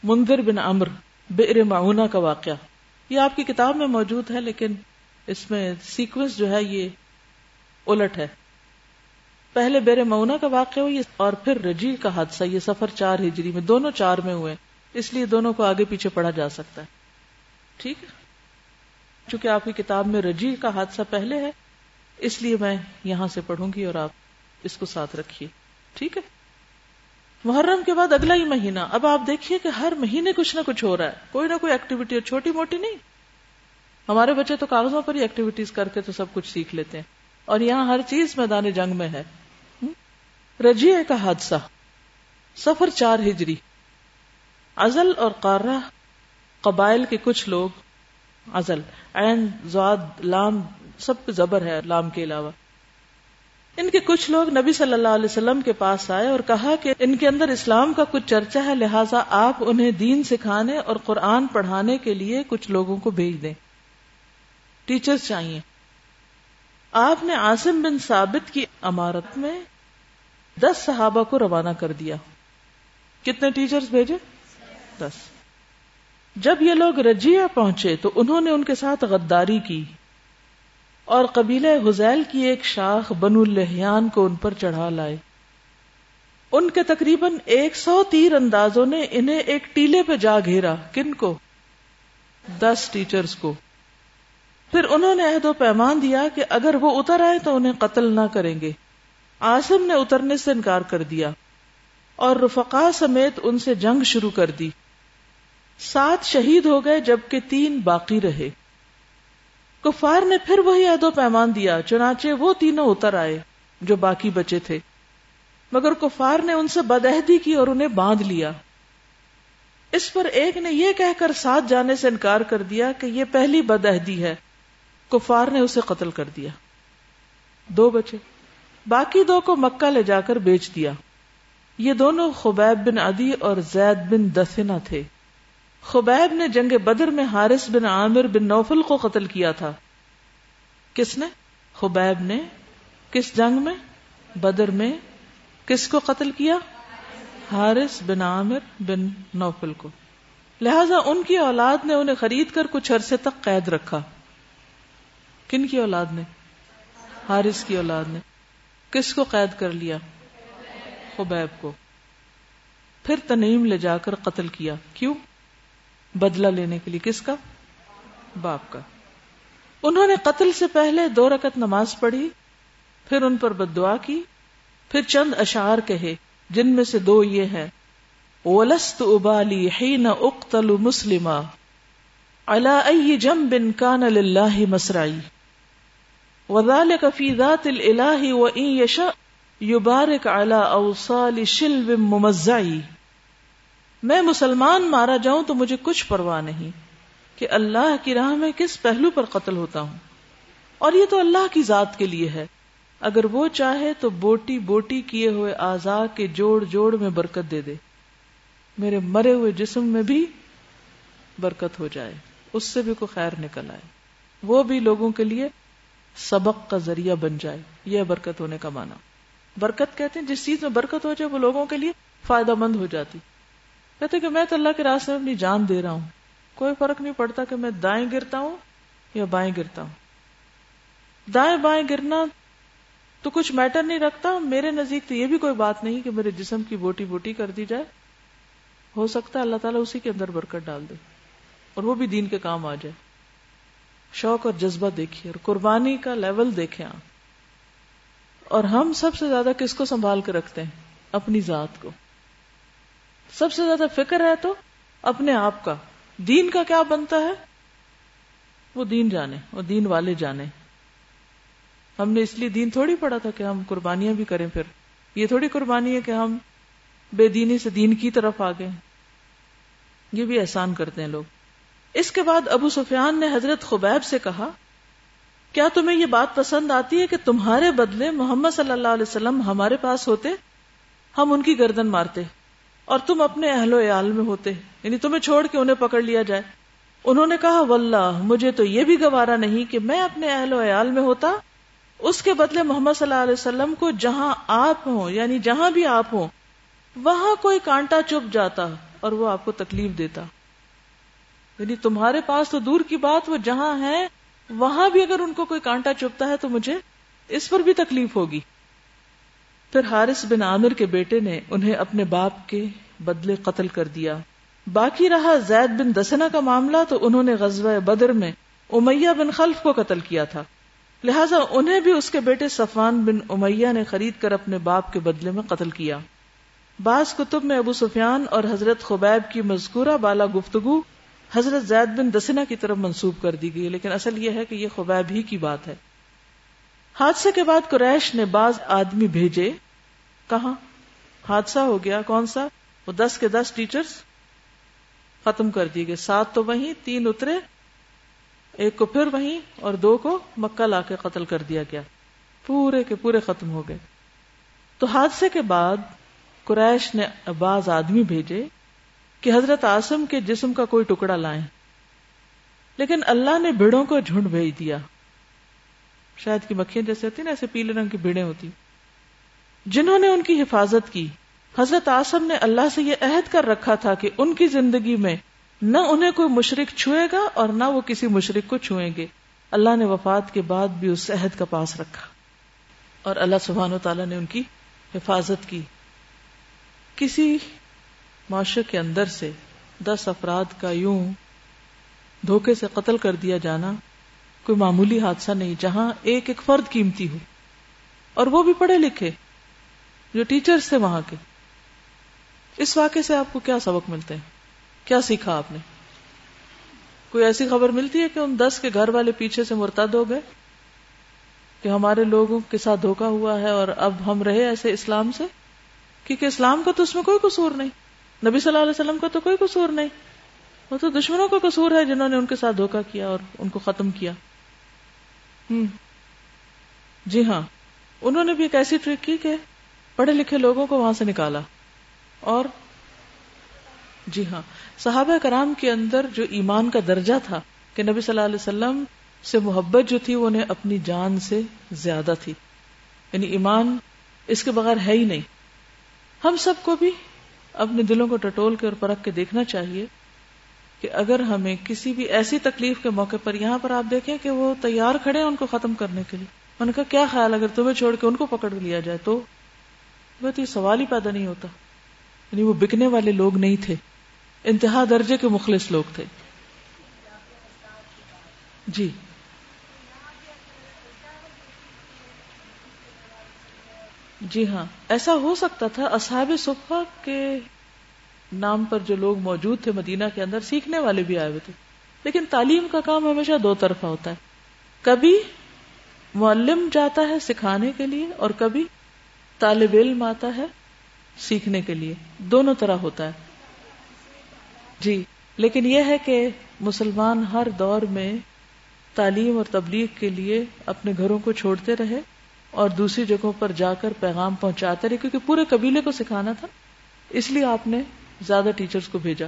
مندر بن امر بر معاونہ کا واقعہ۔ یہ آپ کی کتاب میں موجود ہے، لیکن اس میں سیکوینس جو ہے، یہ الٹ ہے۔ پہلے بیر معاونہ کا واقعہ ہوئی اور پھر رجی کا حادثہ، یہ سفر چار ہجری میں، دونوں چار میں ہوئے۔ اس لیے دونوں کو آگے پیچھے پڑھا جا سکتا ہے۔ ٹھیک ہے؟ چونکہ آپ کی کتاب میں رجی کا حادثہ پہلے ہے، اس لیے میں یہاں سے پڑھوں گی اور آپ اس کو ساتھ رکھیے۔ ٹھیک ہے؟ محرم کے بعد اگلا ہی مہینہ۔ اب آپ دیکھیے کہ ہر مہینے کچھ نہ کچھ ہو رہا ہے۔ کوئی نہ کوئی ایکٹیویٹی چھوٹی موٹی نہیں۔ ہمارے بچے تو کاغذوں پر ہی ایکٹیویٹیز کر کے تو سب کچھ سیکھ لیتے ہیں۔ اور یہاں ہر چیز میدان جنگ میں ہے۔ رجیے کا حادثہ سفر چار ہجری۔ ازل اور قارہ، قبائل کے کچھ لوگ ازل عین زاد لام، سب زبر ہے لام کے علاوہ۔ ان کے کچھ لوگ نبی صلی اللہ علیہ وسلم کے پاس آئے اور کہا کہ ان کے اندر اسلام کا کچھ چرچا ہے، لہٰذا آپ انہیں دین سکھانے اور قرآن پڑھانے کے لیے کچھ لوگوں کو بھیج دیں۔ ٹیچرز چاہیے۔ آپ نے عاصم بن ثابت کی عمارت میں دس صحابہ کو روانہ کر دیا۔ کتنے ٹیچرز بھیجے؟ دس۔ جب یہ لوگ رجیا پہنچے تو انہوں نے ان کے ساتھ غداری کی اور قبیلہ حزیل کی ایک شاخ بن الحیان کو ان پر چڑھا لائے۔ ان کے تقریباً ایک سو تیر اندازوں نے انہیں ایک ٹیلے پہ جا گھیرا۔ کن کو؟ دس ٹیچرز کو۔ پھر انہوں نے عہد و پیمان دیا کہ اگر وہ اتر آئے تو انہیں قتل نہ کریں گے۔ آسم نے اترنے سے انکار کر دیا اور رفقا سمیت ان سے جنگ شروع کر دی۔ سات شہید ہو گئے جبکہ تین باقی رہے۔ کفار نے پھر وہی عہد و پیمان دیا، چنانچہ وہ تینوں اتر آئے جو باقی بچے تھے۔ مگر کفار نے ان سے بدعہدی کی اور انہیں باندھ لیا۔ اس پر ایک نے یہ کہہ کر ساتھ جانے سے انکار کر دیا کہ یہ پہلی بدعہدی ہے۔ کفار نے اسے قتل کر دیا۔ دو بچے۔ باقی دو کو مکہ لے جا کر بیچ دیا۔ یہ دونوں خبیب بن ادی اور زید بن دسنا تھے۔ خبیب نے جنگ بدر میں حارث بن عامر بن نوفل کو قتل کیا تھا۔ کس نے؟ خبیب نے۔ کس جنگ میں؟ بدر میں۔ کس کو قتل کیا؟ حارث بن عامر بن نوفل کو۔ لہذا ان کی اولاد نے انہیں خرید کر کچھ عرصے تک قید رکھا۔ کن کی اولاد نے؟ حارث کی اولاد نے۔ کس کو قید کر لیا؟ خبیب کو۔ پھر تنیم لے جا کر قتل کیا۔ کیوں؟ بدلہ لینے کے لیے۔ کس کا؟ باپ کا۔ انہوں نے قتل سے پہلے دو رکت نماز پڑھی، پھر ان پر بد دعا کی، پھر چند اشعار کہے، جن میں سے دو یہ ہیں۔ ولست ابالی حین اقتل مسلما على اي جنب كان لله مسرعي وذلك في ذات الاله وان يشاء يبارك على اوصال شلب ممزعي. میں مسلمان مارا جاؤں تو مجھے کچھ پرواہ نہیں کہ اللہ کی راہ میں کس پہلو پر قتل ہوتا ہوں۔ اور یہ تو اللہ کی ذات کے لیے ہے۔ اگر وہ چاہے تو بوٹی بوٹی کیے ہوئے آزا کے جوڑ جوڑ میں برکت دے دے۔ میرے مرے ہوئے جسم میں بھی برکت ہو جائے۔ اس سے بھی کوئی خیر نکل آئے۔ وہ بھی لوگوں کے لیے سبق کا ذریعہ بن جائے۔ یہ برکت ہونے کا معنی۔ برکت کہتے ہیں، جس چیز میں برکت ہو جائے، وہ لوگوں کے لیے فائدہ مند ہو جاتی۔ کہتے کہ میں تو اللہ کے راستے میں اپنی جان دے رہا ہوں۔ کوئی فرق نہیں پڑتا کہ میں دائیں گرتا ہوں یا بائیں گرتا ہوں۔ دائیں بائیں گرنا تو کچھ میٹر نہیں رکھتا۔ میرے نزدیک تو یہ بھی کوئی بات نہیں کہ میرے جسم کی بوٹی بوٹی کر دی جائے۔ ہو سکتا ہے اللہ تعالیٰ اسی کے اندر برکت ڈال دے اور وہ بھی دین کے کام آ جائے۔ شوق اور جذبہ دیکھیے اور قربانی کا لیول دیکھیں آپ۔ اور ہم سب سے زیادہ کس کو سنبھال کے رکھتے ہیں؟ اپنی ذات کو۔ سب سے زیادہ فکر ہے تو اپنے آپ کا۔ دین کا کیا بنتا ہے؟ وہ دین جانے وہ دین والے جانے۔ ہم نے اس لیے دین تھوڑی پڑا تھا کہ ہم قربانیاں بھی کریں پھر۔ یہ تھوڑی قربانی ہے کہ ہم بے دینی سے دین کی طرف آ گئے یہ بھی احسان کرتے ہیں لوگ۔ اس کے بعد ابو سفیان نے حضرت خبیب سے کہا، کیا تمہیں یہ بات پسند آتی ہے کہ تمہارے بدلے محمد صلی اللہ علیہ وسلم ہمارے پاس ہوتے، ہم ان کی گردن مارتے اور تم اپنے اہل و عیال میں ہوتے یعنی تمہیں چھوڑ کے انہیں پکڑ لیا جائے؟ انہوں نے کہا، واللہ، مجھے تو یہ بھی گوارا نہیں کہ میں اپنے اہل و عیال میں ہوتا، اس کے بدلے محمد صلی اللہ علیہ وسلم کو جہاں آپ ہوں یعنی جہاں بھی آپ ہوں، وہاں کوئی کانٹا چپ جاتا اور وہ آپ کو تکلیف دیتا۔ یعنی تمہارے پاس تو دور کی بات وہ جہاں ہے وہاں بھی اگر ان کو کوئی کانٹا چپتا ہے تو مجھے اس پر بھی تکلیف ہوگی۔ پھر حارث بن عامر کے بیٹے نے انہیں اپنے باپ کے بدلے قتل کر دیا۔ باقی رہا زید بن دسنا کا معاملہ تو انہوں نے غزوہ بدر میں امیہ بن خلف کو قتل کیا تھا۔ لہٰذا انہیں بھی اس کے بیٹے صفان بن امیہ نے خرید کر اپنے باپ کے بدلے میں قتل کیا۔ بعض کتب میں ابو سفیان اور حضرت خبیب کی مذکورہ بالا گفتگو حضرت زید بن دسنا کی طرف منسوب کر دی گئی، لیکن اصل یہ ہے کہ یہ خبیب ہی کی بات ہے۔ حادثے کے بعد قریش نے بعض آدمی بھیجے۔ کہاں؟ حادثہ ہو گیا۔ کون سا؟ وہ دس کے دس ٹیچرز ختم کر دیے گئے۔ سات تو وہیں، تین اترے۔ ایک کو پھر وہیں اور دو کو مکہ لا کے قتل کر دیا گیا۔ پورے کے پورے ختم ہو گئے۔ تو حادثے کے بعد قریش نے بعض آدمی بھیجے۔ کہ حضرت آسم کے جسم کا کوئی ٹکڑا لائیں۔ لیکن اللہ نے بھیڑوں کو جھنڈ بھیج دیا۔ شاید کی مکھیاں جیسے ہوتی نا، ایسے پیلے رنگ کی بھیڑیں ہوتی جنہوں نے ان کی حفاظت کی۔ حضرت آسم نے اللہ سے یہ عہد کر رکھا تھا کہ ان کی زندگی میں نہ انہیں کوئی مشرق چھوئے گا اور نہ وہ کسی مشرق کو چھوئیں گے۔ اللہ نے وفات کے بعد بھی اس عہد کا پاس رکھا۔ اور اللہ سبحانہ و تعالیٰ نے ان کی حفاظت کی۔ کسی معاشرے کے اندر سے دس افراد کا یوں دھوکے سے قتل کر دیا جانا کوئی معمولی حادثہ نہیں، جہاں ایک ایک فرد قیمتی ہو۔ اور وہ بھی پڑھے لکھے، جو ٹیچرز تھے وہاں کے۔ اس واقعے سے آپ کو کیا سبق ملتے ہیں؟ کیا سیکھا آپ نے؟ کوئی ایسی خبر ملتی ہے کہ ان دس کے گھر والے پیچھے سے مرتد ہو گئے؟ کہ ہمارے لوگوں کے ساتھ دھوکا ہوا ہے اور اب ہم رہے ایسے اسلام سے؟ کیونکہ اسلام کا تو اس میں کوئی قصور نہیں۔ نبی صلی اللہ علیہ وسلم کا تو کوئی قصور نہیں۔ وہ تو دشمنوں کا قصور ہے جنہوں نے ان کے ساتھ دھوکا کیا اور ان کو ختم کیا۔ ہوں جی ہاں۔ انہوں نے بھی ایک ایسی ٹرک کی کہ پڑھے لکھے لوگوں کو وہاں سے نکالا۔ اور جی ہاں۔ صحابہ کرام کے اندر جو ایمان کا درجہ تھا کہ نبی صلی اللہ علیہ وسلم سے محبت جو تھی وہ انہیں اپنی جان سے زیادہ تھی۔ یعنی ایمان اس کے بغیر ہے ہی نہیں۔ ہم سب کو بھی اپنے دلوں کو ٹٹول کے اور پرکھ کے دیکھنا چاہیے کہ اگر ہمیں کسی بھی ایسی تکلیف کے موقع پر یہاں پر آپ دیکھیں کہ وہ تیار کھڑے ہیں ان کو ختم کرنے کے لیے، ان کا کیا خیال اگر تمہیں چھوڑ کے ان کو پکڑ لیا جائے تو؟ یہ سوال ہی پیدا نہیں ہوتا۔ یعنی وہ بکنے والے لوگ نہیں تھے۔ انتہا درجے کے مخلص لوگ تھے۔ جی۔ جی ہاں ایسا ہو سکتا تھا اصحاب صفا کے نام پر جو لوگ موجود تھے مدینہ کے اندر، سیکھنے والے بھی آئے ہوئے تھے۔ لیکن تعلیم کا کام ہمیشہ دو طرفہ ہوتا ہے۔ کبھی معلم جاتا ہے سکھانے کے لیے اور کبھی طالب علم آتا ہے سیکھنے کے لیے۔ دونوں طرح ہوتا ہے۔ جی لیکن یہ ہے کہ مسلمان ہر دور میں تعلیم اور تبلیغ کے لیے اپنے گھروں کو چھوڑتے رہے۔ اور دوسری جگہوں پر جا کر پیغام پہنچاتے رہے، کیونکہ پورے قبیلے کو سکھانا تھا، اس لیے آپ نے زیادہ ٹیچرز کو بھیجا۔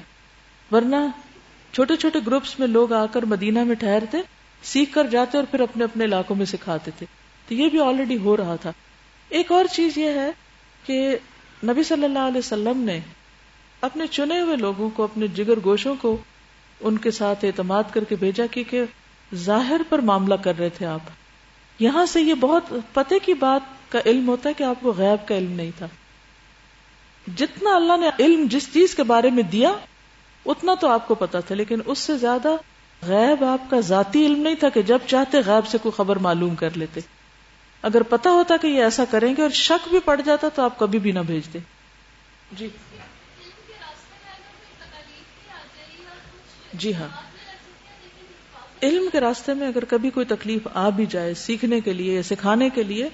ورنہ چھوٹے چھوٹے گروپس میں لوگ آ کر مدینہ میں ٹھہرتے، سیکھ کر جاتے اور پھر اپنے اپنے علاقوں میں سکھاتے تھے۔ تو یہ بھی آلریڈی ہو رہا تھا۔ ایک اور چیز یہ ہے کہ نبی صلی اللہ علیہ وسلم نے اپنے چنے ہوئے لوگوں کو، اپنے جگر گوشوں کو ان کے ساتھ اعتماد کر کے بھیجا، کیونکہ ظاہر پر معاملہ کر رہے تھے آپ۔ یہاں سے یہ بہت پتے کی بات کا علم ہوتا ہے کہ آپ کو غیب کا علم نہیں تھا۔ جتنا اللہ نے علم جس چیز کے بارے میں دیا، اتنا تو آپ کو پتا تھا، لیکن اس سے زیادہ غیب آپ کا ذاتی علم نہیں تھا کہ جب چاہتے غیب سے کوئی خبر معلوم کر لیتے۔ اگر پتا ہوتا کہ یہ ایسا کریں گے اور شک بھی پڑ جاتا تو آپ کبھی بھی نہ بھیجتے۔ جی۔ جی ہاں۔ علم کے راستے میں اگر کبھی کوئی تکلیف آ بھی جائے سیکھنے کے لیے سکھانے کے لیے،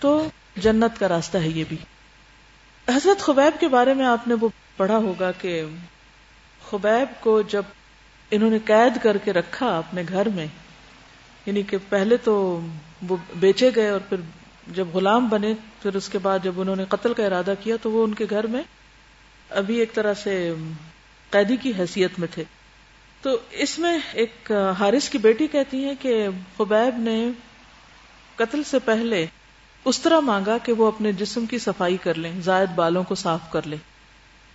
تو جنت کا راستہ ہے یہ بھی۔ حضرت خبیب کے بارے میں آپ نے وہ پڑھا ہوگا کہ خبیب کو جب انہوں نے قید کر کے رکھا اپنے گھر میں یعنی کہ پہلے تو وہ بیچے گئے اور پھر جب غلام بنے، پھر اس کے بعد جب انہوں نے قتل کا ارادہ کیا، تو وہ ان کے گھر میں ابھی ایک طرح سے قیدی کی حیثیت میں تھے۔ تو اس میں ایک حارث کی بیٹی کہتی ہے کہ خبیب نے قتل سے پہلے اس طرح مانگا کہ وہ اپنے جسم کی صفائی کر لیں، زائد بالوں کو صاف کر لیں۔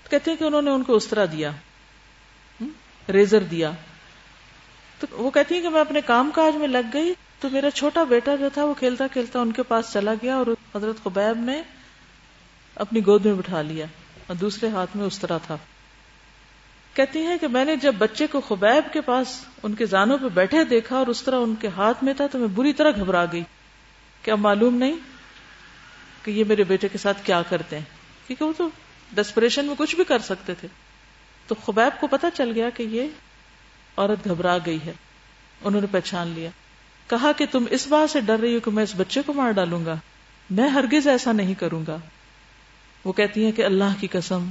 کہتے ہیں کہ انہوں نے ان کو اس طرح دیا ریزر دیا۔ تو وہ کہتی ہیں کہ میں اپنے کام کاج میں لگ گئی تو میرا چھوٹا بیٹا جو تھا وہ کھیلتا کھیلتا ان کے پاس چلا گیا اور حضرت خبیب نے اپنی گود میں بٹھا لیا اور دوسرے ہاتھ میں اس طرح تھا۔ کہتی ہیں کہ میں نے جب بچے کو خبیب کے پاس ان کے زانوں پہ بیٹھے دیکھا اور اس طرح ان کے ہاتھ میں تھا تو میں بری طرح گھبرا گئی کہ اب معلوم نہیں کہ یہ میرے بیٹے کے ساتھ کیا کرتے ہیں۔ کیونکہ وہ تو ڈسپریشن میں کچھ بھی کر سکتے تھے۔ تو خبیب کو پتا چل گیا کہ یہ عورت گھبرا گئی ہے۔ انہوں نے پہچان لیا۔ کہا کہ تم اس بات سے ڈر رہی ہو کہ میں اس بچے کو مار ڈالوں گا۔ میں ہرگز ایسا نہیں کروں گا۔ وہ کہتی ہیں کہ اللہ کی قسم،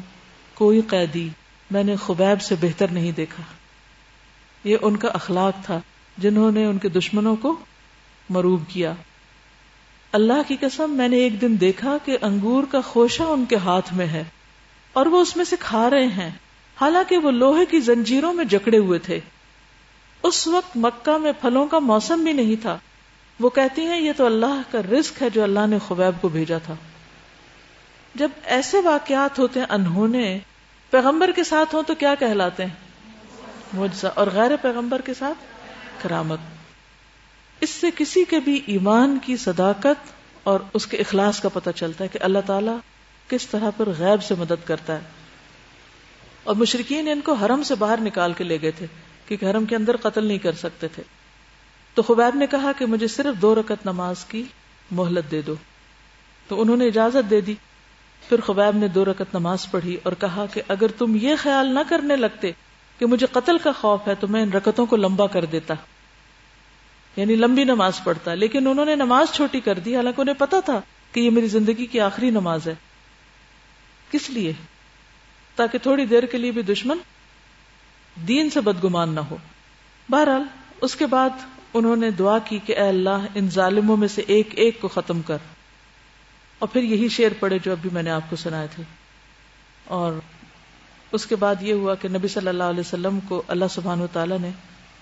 کوئی قیدی میں نے خبیب سے بہتر نہیں دیکھا۔ یہ ان کا اخلاق تھا جنہوں نے ان کے دشمنوں کو مروب کیا۔ اللہ کی قسم، میں نے ایک دن دیکھا کہ انگور کا خوشہ ان کے ہاتھ میں ہے اور وہ اس میں سے کھا رہے ہیں۔ حالانکہ وہ لوہے کی زنجیروں میں جکڑے ہوئے تھے۔ اس وقت مکہ میں پھلوں کا موسم بھی نہیں تھا۔ وہ کہتی ہیں، یہ تو اللہ کا رزق ہے جو اللہ نے خبیب کو بھیجا تھا۔ جب ایسے واقعات ہوتے ہیں انہوں پیغمبر کے ساتھ ہوں تو کیا کہلاتے ہیں؟ مجھا اور غیر پیغمبر کے ساتھ کرامت۔ اس سے کسی کے بھی ایمان کی صداقت اور اس کے اخلاص کا پتہ چلتا ہے کہ اللہ تعالیٰ کس طرح پر غیب سے مدد کرتا ہے۔ اور مشرقین ان کو حرم سے باہر نکال کے لے گئے تھے کیونکہ حرم کے اندر قتل نہیں کر سکتے تھے۔ تو خبیب نے کہا کہ مجھے صرف دو رکت نماز کی مہلت دے دو۔ تو انہوں نے اجازت دے دی پھر خبیب نے دو رکت نماز پڑھی اور کہا کہ اگر تم یہ خیال نہ کرنے لگتے کہ مجھے قتل کا خوف ہے تو میں ان رکتوں کو لمبا کر دیتا۔ یعنی لمبی نماز پڑھتا، لیکن انہوں نے نماز چھوٹی کر دی، حالانکہ انہیں پتا تھا کہ یہ میری زندگی کی آخری نماز ہے۔ کس لیے؟ تاکہ تھوڑی دیر کے لیے بھی دشمن دین سے بدگمان نہ ہو۔ بہرحال، اس کے بعد انہوں نے دعا کی کہ اے اللہ، ان ظالموں میں سے ایک ایک کو ختم کر۔ اور پھر یہی شعر پڑے جو ابھی میں نے آپ کو سنائے تھے۔ اور اس کے بعد یہ ہوا کہ نبی صلی اللہ علیہ وسلم کو اللہ سبحان و تعالیٰ نے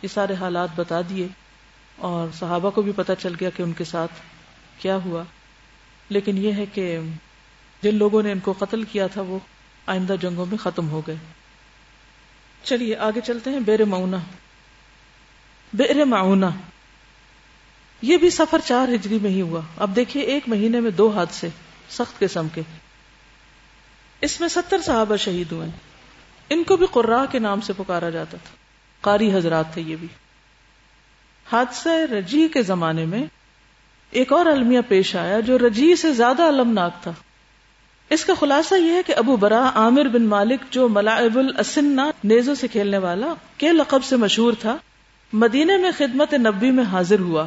یہ سارے حالات بتا دیے اور صحابہ کو بھی پتا چل گیا کہ ان کے ساتھ کیا ہوا۔ لیکن یہ ہے کہ جن لوگوں نے ان کو قتل کیا تھا وہ آئندہ جنگوں میں ختم ہو گئے۔ چلیے آگے چلتے ہیں۔ بیر معنا بیر معنا یہ بھی سفر چار ہجری میں ہی ہوا۔ اب دیکھیے ایک مہینے میں دو حادثے، سخت قسم کے۔ اس میں ستر صحابہ شہید ہوئے۔ ان کو بھی قرا کے نام سے پکارا جاتا تھا۔ قاری حضرات تھے یہ بھی۔ حادثہ رجی کے زمانے میں ایک اور المیہ پیش آیا جو رجی سے زیادہ المناک تھا۔ اس کا خلاصہ یہ ہے کہ ابو برا عامر بن مالک جو ملائب الاسنا نیزوں سے کھیلنے والا، کے لقب سے مشہور تھا مدینے میں خدمت نبی میں حاضر ہوا۔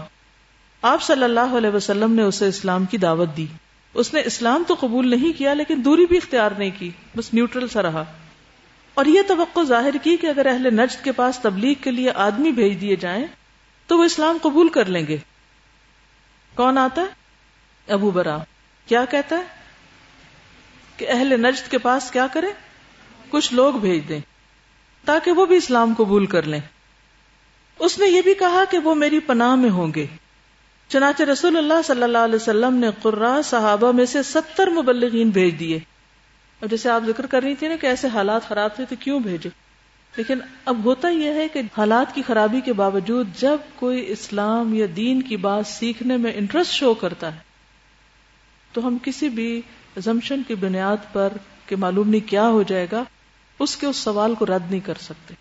آپ صلی اللہ علیہ وسلم نے اسے اسلام کی دعوت دی۔ اس نے اسلام تو قبول نہیں کیا، لیکن دوری بھی اختیار نہیں کی۔ بس نیوٹرل سا رہا۔ اور یہ توقع ظاہر کی کہ اگر اہل نجد کے پاس تبلیغ کے لیے آدمی بھیج دیے جائیں، تو وہ اسلام قبول کر لیں گے۔ کون آتا ہے؟ ابو برا۔ کیا کہتا ہے؟ کہ اہل نجد کے پاس کیا کرے کچھ لوگ بھیج دیں، تاکہ وہ بھی اسلام قبول کر لیں۔ اس نے یہ بھی کہا کہ وہ میری پناہ میں ہوں گے۔ چنانچہ رسول اللہ صلی اللہ علیہ وسلم نے قرا صحابہ میں سے ستر مبلغین بھیج دیے۔ اور جیسے آپ ذکر کر رہی تھی نا کہ ایسے حالات خراب تھے تو کیوں بھیجے؟ لیکن اب ہوتا یہ ہے کہ حالات کی خرابی کے باوجود جب کوئی اسلام یا دین کی بات سیکھنے میں انٹرسٹ شو کرتا ہے، تو ہم کسی بھی زمشن کی بنیاد پر کہ معلوم نہیں کیا ہو جائے گا، اس کے اس سوال کو رد نہیں کر سکتے۔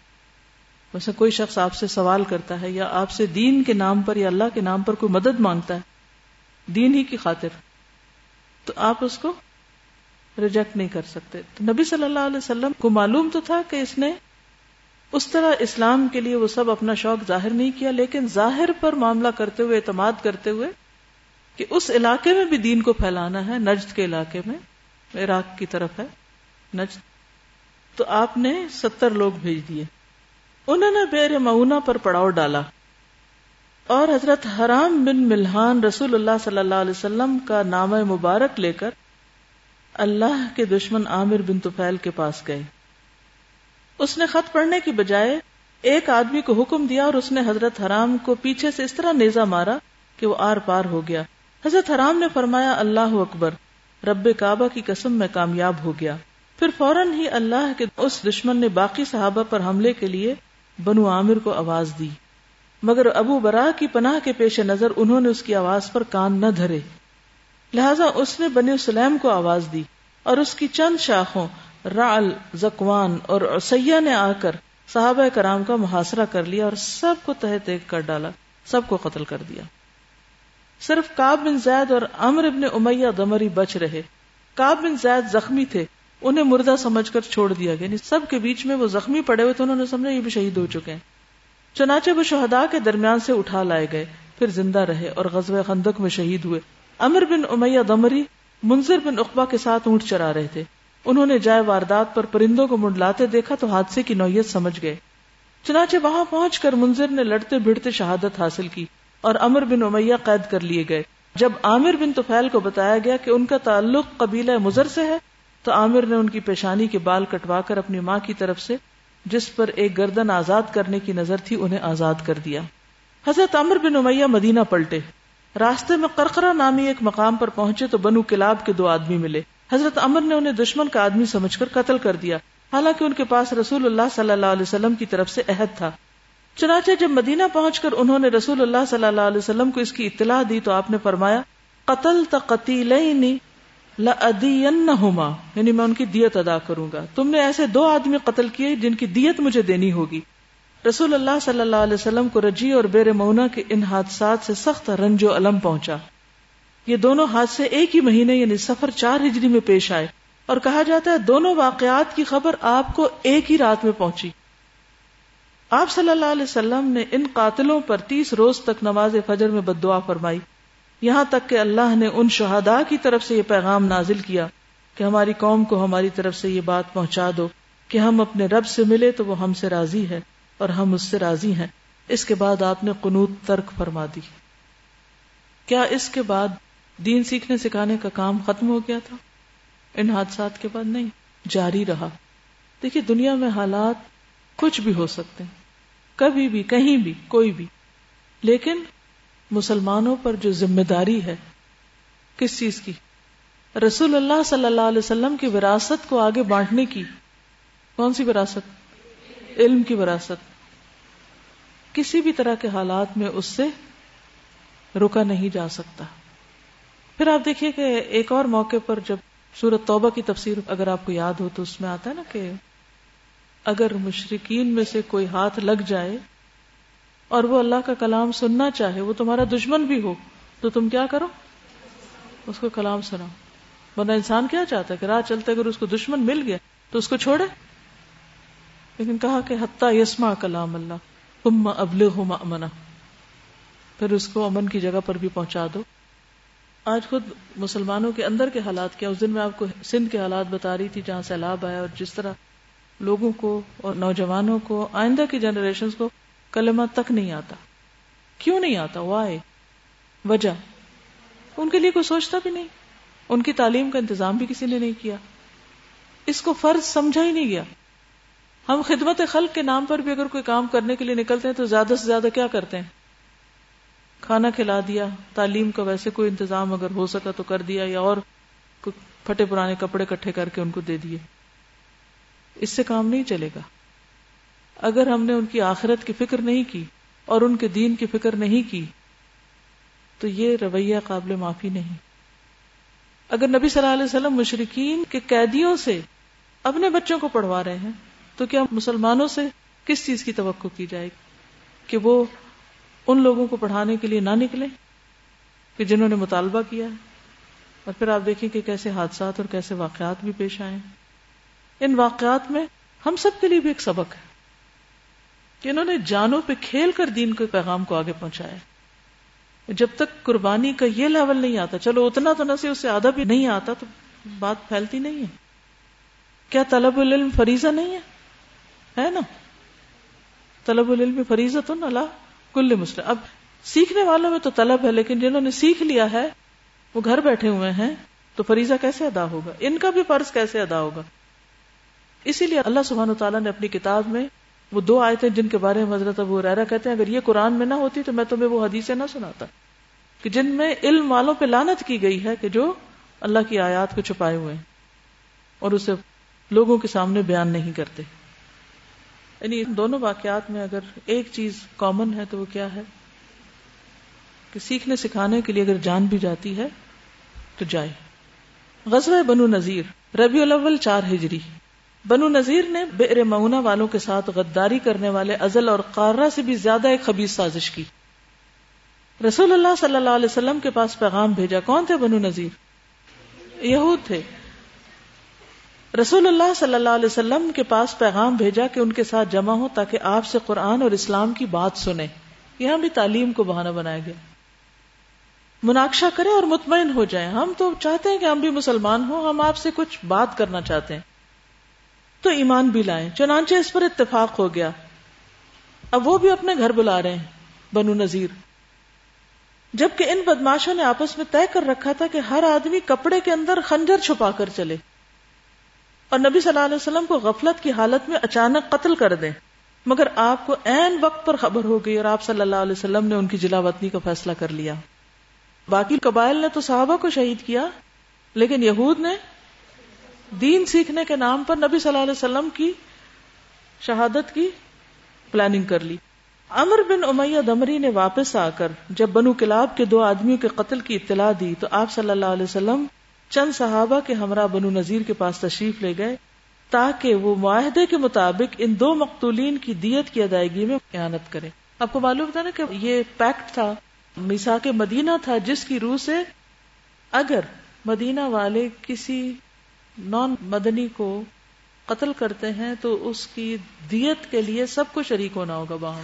ویسے کوئی شخص آپ سے سوال کرتا ہے یا آپ سے دین کے نام پر یا اللہ کے نام پر کوئی مدد مانگتا ہے، دین ہی کی خاطر، تو آپ اس کو ریجیکٹ نہیں کر سکتے۔ تو نبی صلی اللہ علیہ وسلم کو معلوم تو تھا کہ اس نے اس طرح اسلام کے لیے وہ سب اپنا شوق ظاہر نہیں کیا، لیکن ظاہر پر معاملہ کرتے ہوئے، اعتماد کرتے ہوئے کہ اس علاقے میں بھی دین کو پھیلانا ہے، نجد کے علاقے میں، عراق کی طرف ہے، نجد۔ تو آپ نے ستر لوگ بھیج دیے۔ انہوں نے بیر معنا پر پڑاؤ ڈالا اور حضرت حرام بن ملحان رسول اللہ صلی اللہ علیہ وسلم کا نام مبارک لے کر اللہ کے دشمن عامر بن توفیل کے پاس گئے۔ اس نے خط پڑھنے کی بجائے ایک آدمی کو حکم دیا اور اس نے حضرت حرام کو پیچھے سے اس طرح نیزا مارا کہ وہ آر پار ہو گیا۔ حضرت حرام نے فرمایا، اللہ اکبر، رب کعبہ کی قسم میں کامیاب ہو گیا۔ پھر فوراً ہی اللہ کے اس دشمن نے باقی صحابہ پر حملے کے لیے بنو عامر کو آواز دی۔ مگر ابو برا کی پناہ کے پیش نظر انہوں نے اس کی آواز پر کان نہ دھرے۔ لہذا اس نے بنی سلیم کو آواز دی اور اس کی چند شاخوں رعل، زکوان اور سیاح نے آ کر صحابہ کرام کا محاصرہ کر لیا اور سب کو تہ تہ کر ڈالا، سب کو قتل کر دیا۔ صرف کاب بن زید اور امر ابن امیہ دمری بچ رہے۔ کاب بن زید زخمی تھے۔ انہیں مردہ سمجھ کر چھوڑ دیا گیا۔ یعنی سب کے بیچ میں وہ زخمی پڑے ہوئے تھے، انہوں نے سمجھا یہ بھی شہید ہو چکے ہیں۔ چنانچہ وہ شہدا کے درمیان سے اٹھا لائے گئے، پھر زندہ رہے اور غزوہ خندق میں شہید ہوئے۔ امر بن امیہ دمری، منظر بن اقبا کے ساتھ اونٹ چرا رہے تھے۔ انہوں نے جائے واردات پر پرندوں کو منڈلاتے دیکھا تو حادثے کی نوعیت سمجھ گئے۔ چنانچہ وہاں پہنچ کر منظر نے لڑتے بھڑتے شہادت حاصل کی اور امر بن امیہ قید کر لیے گئے۔ جب عامر بن توفیل کو بتایا گیا کہ ان کا تعلق قبیلہ مزر سے ہے تو عامر نے ان کی پیشانی کے بال کٹوا کر اپنی ماں کی طرف سے جس پر ایک گردن آزاد کرنے کی نظر تھی انہیں آزاد کر دیا۔ حضرت عمر بن امیہ مدینہ پلٹے۔ راستے میں کرکرا نامی ایک مقام پر پہنچے تو بنو کلاب کے دو آدمی ملے۔ حضرت امر نے انہیں دشمن کا آدمی سمجھ کر قتل کر دیا۔ حالانکہ ان کے پاس رسول اللہ صلی اللہ علیہ وسلم کی طرف سے عہد تھا۔ چنانچہ جب مدینہ پہنچ کر انہوں نے رسول اللہ صلی اللہ علیہ وسلم کو اس کی اطلاع دی تو آپ نے فرمایا قتل تقتیلینی لأدینہما یعنی میں ان کی دیت ادا کروں گا۔ تم نے ایسے دو آدمی قتل کیے جن کی دیت مجھے دینی ہوگی۔ رسول اللہ صلی اللہ علیہ وسلم کو رجی اور بیر مونا کے ان حادثات سے سخت رنج و علم پہنچا۔ یہ دونوں حادثے ایک ہی مہینے یعنی سفر چار ہجری میں پیش آئے۔ اور کہا جاتا ہے دونوں واقعات کی خبر آپ کو ایک ہی رات میں پہنچی۔ آپ صلی اللہ علیہ وسلم نے ان قاتلوں پر تیس روز تک نماز فجر میں بد دعا فرمائی۔ یہاں تک کہ اللہ نے ان شہداء کی طرف سے یہ پیغام نازل کیا کہ ہماری قوم کو ہماری طرف سے یہ بات پہنچا دو کہ ہم اپنے رب سے ملے تو وہ ہم سے راضی ہے اور ہم اس سے راضی ہیں۔ اس کے بعد آپ نے قنوت ترک فرما دی۔ کیا اس کے بعد دین سیکھنے سکھانے کا کام ختم ہو گیا تھا؟ ان حادثات کے بعد نہیں، جاری رہا۔ دیکھیے دنیا میں حالات کچھ بھی ہو سکتے ہیں، کبھی بھی، کہیں بھی، کوئی بھی۔ لیکن مسلمانوں پر جو ذمہ داری ہے، کس چیز کی؟ رسول اللہ صلی اللہ علیہ وسلم کی وراثت کو آگے بانٹنے کی۔ کون سی وراثت؟ علم کی وراثت۔ کسی بھی طرح کے حالات میں اس سے رکا نہیں جا سکتا۔ پھر آپ دیکھیے کہ ایک اور موقع پر جب سورت توبہ کی تفسیر اگر آپ کو یاد ہو تو اس میں آتا ہے نا کہ اگر مشرقین میں سے کوئی ہاتھ لگ جائے اور وہ اللہ کا کلام سننا چاہے، وہ تمہارا دشمن بھی ہو، تو تم کیا کرو؟ اس کو کلام سناؤ۔ بندہ انسان کیا چاہتا ہے کہ راہ چلتے اگر اس کو دشمن مل گیا، تو اس کو چھوڑے؟ لیکن کہا کہ حتیٰ یسما کلام اللہ تم ابلغ امنا پھر اس کو امن کی جگہ پر بھی پہنچا دو۔ آج خود مسلمانوں کے اندر کے حالات کیا؟ اس دن میں آپ کو سندھ کے حالات بتا رہی تھی جہاں سیلاب آیا اور جس طرح لوگوں کو اور نوجوانوں کو، آئندہ کی جنریشن کو کلمہ تک نہیں آتا۔ کیوں نہیں آتا؟ وائے وجہ۔ ان کے لیے کوئی سوچتا بھی نہیں۔ ان کی تعلیم کا انتظام بھی کسی نے نہیں کیا۔ اس کو فرض سمجھا ہی نہیں گیا۔ ہم خدمت خلق کے نام پر بھی اگر کوئی کام کرنے کے لیے نکلتے ہیں تو زیادہ سے زیادہ کیا کرتے ہیں؟ کھانا کھلا دیا۔ تعلیم کا ویسے کوئی انتظام اگر ہو سکا تو کر دیا یا اور پھٹے پرانے کپڑے کٹھے کر کے ان کو دے دیے۔ اس سے کام نہیں چلے گا۔ اگر ہم نے ان کی آخرت کی فکر نہیں کی اور ان کے دین کی فکر نہیں کی، تو یہ رویہ قابل معافی نہیں۔ اگر نبی صلی اللہ علیہ وسلم مشرقین کے قیدیوں سے اپنے بچوں کو پڑھوا رہے ہیں، تو کیا مسلمانوں سے کس چیز کی توقع کی جائے گی؟ کہ وہ ان لوگوں کو پڑھانے کے لیے نہ نکلے کہ جنہوں نے مطالبہ کیا ہے؟ اور پھر آپ دیکھیں کہ کیسے حادثات اور کیسے واقعات بھی پیش آئے ان واقعات میں ہم سب کے لیے بھی ایک سبق ہے۔ کہ انہوں نے جانوں پہ کھیل کر دین کے پیغام کو آگے پہنچایا۔ جب تک قربانی کا یہ لیول نہیں آتا، چلو اتنا تو نہ سے اس سے آدھا بھی نہیں آتا تو بات پھیلتی نہیں ہے۔ کیا طلب العلم فریضہ نہیں ہے؟ ہے نا؟ طلب العلم فریضہ تو اللہ کل مسلم۔ اب سیکھنے والوں میں تو طلب ہے، لیکن جنہوں نے سیکھ لیا ہے، وہ گھر بیٹھے ہوئے ہیں، تو فریضہ کیسے ادا ہوگا؟ ان کا بھی فرض کیسے ادا ہوگا؟ اسی لیے اللہ سبحانہ تعالیٰ نے اپنی کتاب میں وہ دو آئے تھے جن کے بارے میں حضرت ابو ریرا کہتے ہیں، اگر یہ قرآن میں نہ ہوتی تو میں تمہیں وہ حدیثیں نہ سناتا۔ کہ جن میں علم والوں پہ لانت کی گئی ہے کہ جو اللہ کی آیات کو چھپائے ہوئے ہیں اور اسے لوگوں کے سامنے بیان نہیں کرتے۔ یعنی ان دونوں واقعات میں اگر ایک چیز کامن ہے تو وہ کیا ہے؟ کہ سیکھنے سکھانے کے لیے اگر جان بھی جاتی ہے تو جائے۔ غزوہ بنو نذیر، ربیع الاول، چار ہجری۔ بنو نذیر نے بئر مؤنا والوں کے ساتھ غداری کرنے والے ازل اور قارہ سے بھی زیادہ ایک خبیص سازش کی۔ رسول اللہ صلی اللہ علیہ وسلم کے پاس پیغام بھیجا۔ کون تھے بنو نذیر؟ یہود تھے۔ رسول اللہ صلی اللہ علیہ وسلم کے پاس پیغام بھیجا کہ ان کے ساتھ جمع ہو تاکہ آپ سے قرآن اور اسلام کی بات سنیں۔ یہاں بھی تعلیم کو بہانہ بنایا گیا۔ مناقشہ کریں اور مطمئن ہو جائیں۔ ہم تو چاہتے ہیں کہ ہم بھی مسلمان ہوں، ہم آپ سے کچھ بات کرنا چاہتے ہیں۔ تو ایمان بھی لائیں۔ چنانچہ اس پر اتفاق ہو گیا۔ اب وہ بھی اپنے گھر بلا رہے ہیں، بنو نذیر۔ جبکہ ان بدماشوں نے آپس میں طے کر رکھا تھا کہ ہر آدمی کپڑے کے اندر خنجر چھپا کر چلے۔ اور نبی صلی اللہ علیہ وسلم کو غفلت کی حالت میں اچانک قتل کر دیں۔ مگر آپ کو این وقت پر خبر ہو گئی اور آپ صلی اللہ علیہ وسلم نے ان کی جلا وطنی کا فیصلہ کر لیا۔ باقی قبائل نے تو صحابہ کو شہید کیا، لیکن یہود نے دین سیکھنے کے نام پر نبی صلی اللہ علیہ وسلم کی شہادت کی پلاننگ کر لی۔ امر بن امیہ دمری نے واپس آ کر جب بنو کلاب کے دو آدمیوں کے قتل کی اطلاع دی تو آپ صلی اللہ علیہ وسلم چند صحابہ کے ہمراہ بنو نذیر کے پاس تشریف لے گئے تاکہ وہ معاہدے کے مطابق ان دو مقتولین کی دیت کی ادائیگی میں قیانت کرے۔ آپ کو معلوم تھا نا کہ یہ پیکٹ تھا میسا کے مدینہ تھا جس کی روح سے اگر مدینہ والے کسی نان مدنی کو قتل کرتے ہیں تو اس کی دیت کے لیے سب کو شریک ہونا ہوگا وہاں۔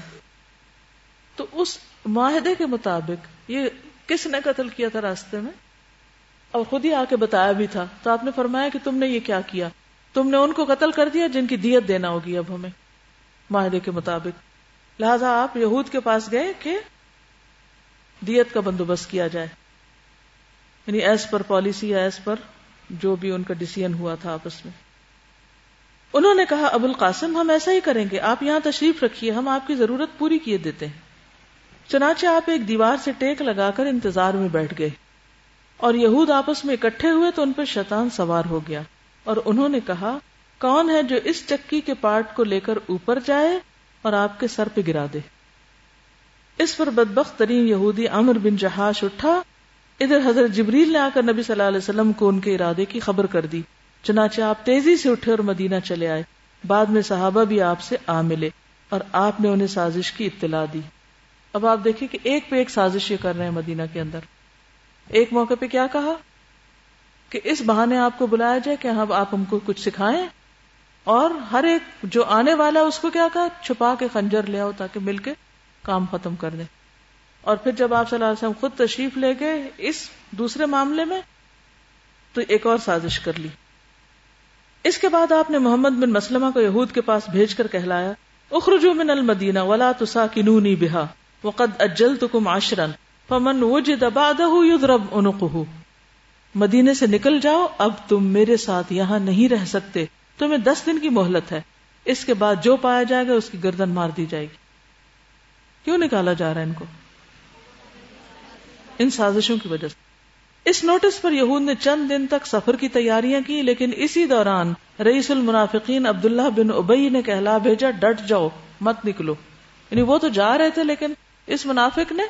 تو اس معاہدے کے مطابق یہ کس نے قتل کیا تھا راستے میں؟ اور خود ہی آ کے بتایا بھی تھا۔ تو آپ نے فرمایا کہ تم نے یہ کیا کیا۔ تم نے ان کو قتل کر دیا جن کی دیت دینا ہوگی اب ہمیں معاہدے کے مطابق۔ لہذا آپ یہود کے پاس گئے کہ دیت کا بندوبست کیا جائے۔ یعنی ایس پر پالیسی یا ایس پر جو بھی ان کا ڈسیزن ہوا تھا آپس میں۔ انہوں نے کہا، ابو القاسم، ہم ایسا ہی کریں گے۔ آپ یہاں تشریف رکھیے، ہم آپ کی ضرورت پوری کیے دیتے ہیں۔ چنانچہ آپ ایک دیوار سے ٹیک لگا کر انتظار میں بیٹھ گئے۔ اور یہود آپس میں اکٹھے ہوئے تو ان پر شیطان سوار ہو گیا۔ اور انہوں نے کہا، کون ہے جو اس چکی کے پارٹ کو لے کر اوپر جائے اور آپ کے سر پہ گرا دے؟ اس پر بدبخت ترین یہودی امر بن جہاش اٹھا ادھر حضرت جبریل نے آ کر نبی صلی اللہ علیہ وسلم کو ان کے ارادے کی خبر کر دی۔ چنانچہ آپ تیزی سے اٹھے اور مدینہ چلے آئے۔ بعد میں صحابہ بھی آپ سے آ ملے اور آپ نے انہیں سازش کی اطلاع دی۔ اب آپ دیکھیں کہ ایک پہ ایک سازش یہ کر رہے ہیں مدینہ کے اندر۔ ایک موقع پہ کیا کہا؟ کہ اس بہانے آپ کو بلایا جائے کہ آپ ہم کو کچھ سکھائیں۔ اور ہر ایک جو آنے والا اس کو کیا کہا؟ چھپا کے خنجر لے آؤ تاکہ مل کے کام ختم کر دیں۔ اور پھر جب آپ صلی اللہ علیہ وسلم خود تشریف لے گئے اس دوسرے معاملے میں، تو ایک اور سازش کر لی۔ اس کے بعد آپ نے محمد بن مسلمہ کو یہود کے پاس بھیج کر کہلایا اخرجو من المدینہ ولا تساکنونی بها وقد اجلتکم عشرا، فمن وجد بعده يضرب عنقه۔ مدینے سے نکل جاؤ، اب تم میرے ساتھ یہاں نہیں رہ سکتے، تمہیں دس دن کی مہلت ہے۔ اس کے بعد جو پایا جائے گا، اس کی گردن مار دی جائے گی۔ کیوں نکالا جا رہا ہے ان کو؟ ان سازشوں کی وجہ سے۔ اس نوٹس پر یہود نے چند دن تک سفر کی تیاریاں کی، لیکن اسی دوران رئیس المنافقین عبداللہ بن ابئی نے کہلا، بھیجا، ڈٹ جاؤ، مت نکلو۔ یعنی وہ تو جا رہے تھے، لیکن اس منافق نے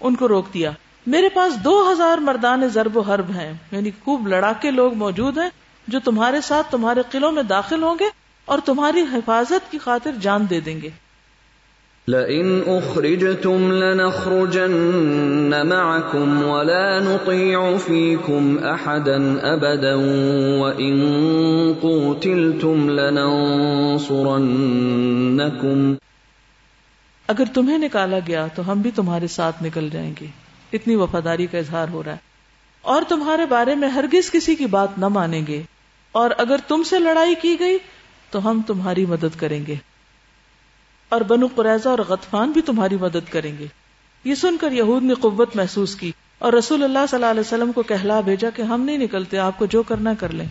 ان کو روک دیا۔ میرے پاس دو ہزار مردان ضرب و حرب ہیں یعنی خوب لڑاکے لوگ موجود ہیں جو تمہارے ساتھ تمہارے قلعوں میں داخل ہوں گے اور تمہاری حفاظت کی خاطر جان دے دیں گے۔ لئن اخرجتم لنخرجن معكم ولا نطيع فيكم احدا ابدا وان قتلتم لننصرنكم اگر تمہیں نکالا گیا تو ہم بھی تمہارے ساتھ نکل جائیں گے۔ اتنی وفاداری کا اظہار ہو رہا ہے۔ اور تمہارے بارے میں ہرگز کسی کی بات نہ مانیں گے۔ اور اگر تم سے لڑائی کی گئی تو ہم تمہاری مدد کریں گے۔ اور بنو قریضہ اور غطفان بھی تمہاری مدد کریں گے۔ یہ سن کر یہود نے قوت محسوس کی اور رسول اللہ صلی اللہ علیہ وسلم کو کہلا بھیجا کہ ہم نہیں نکلتے، آپ کو جو کرنا کر لیں۔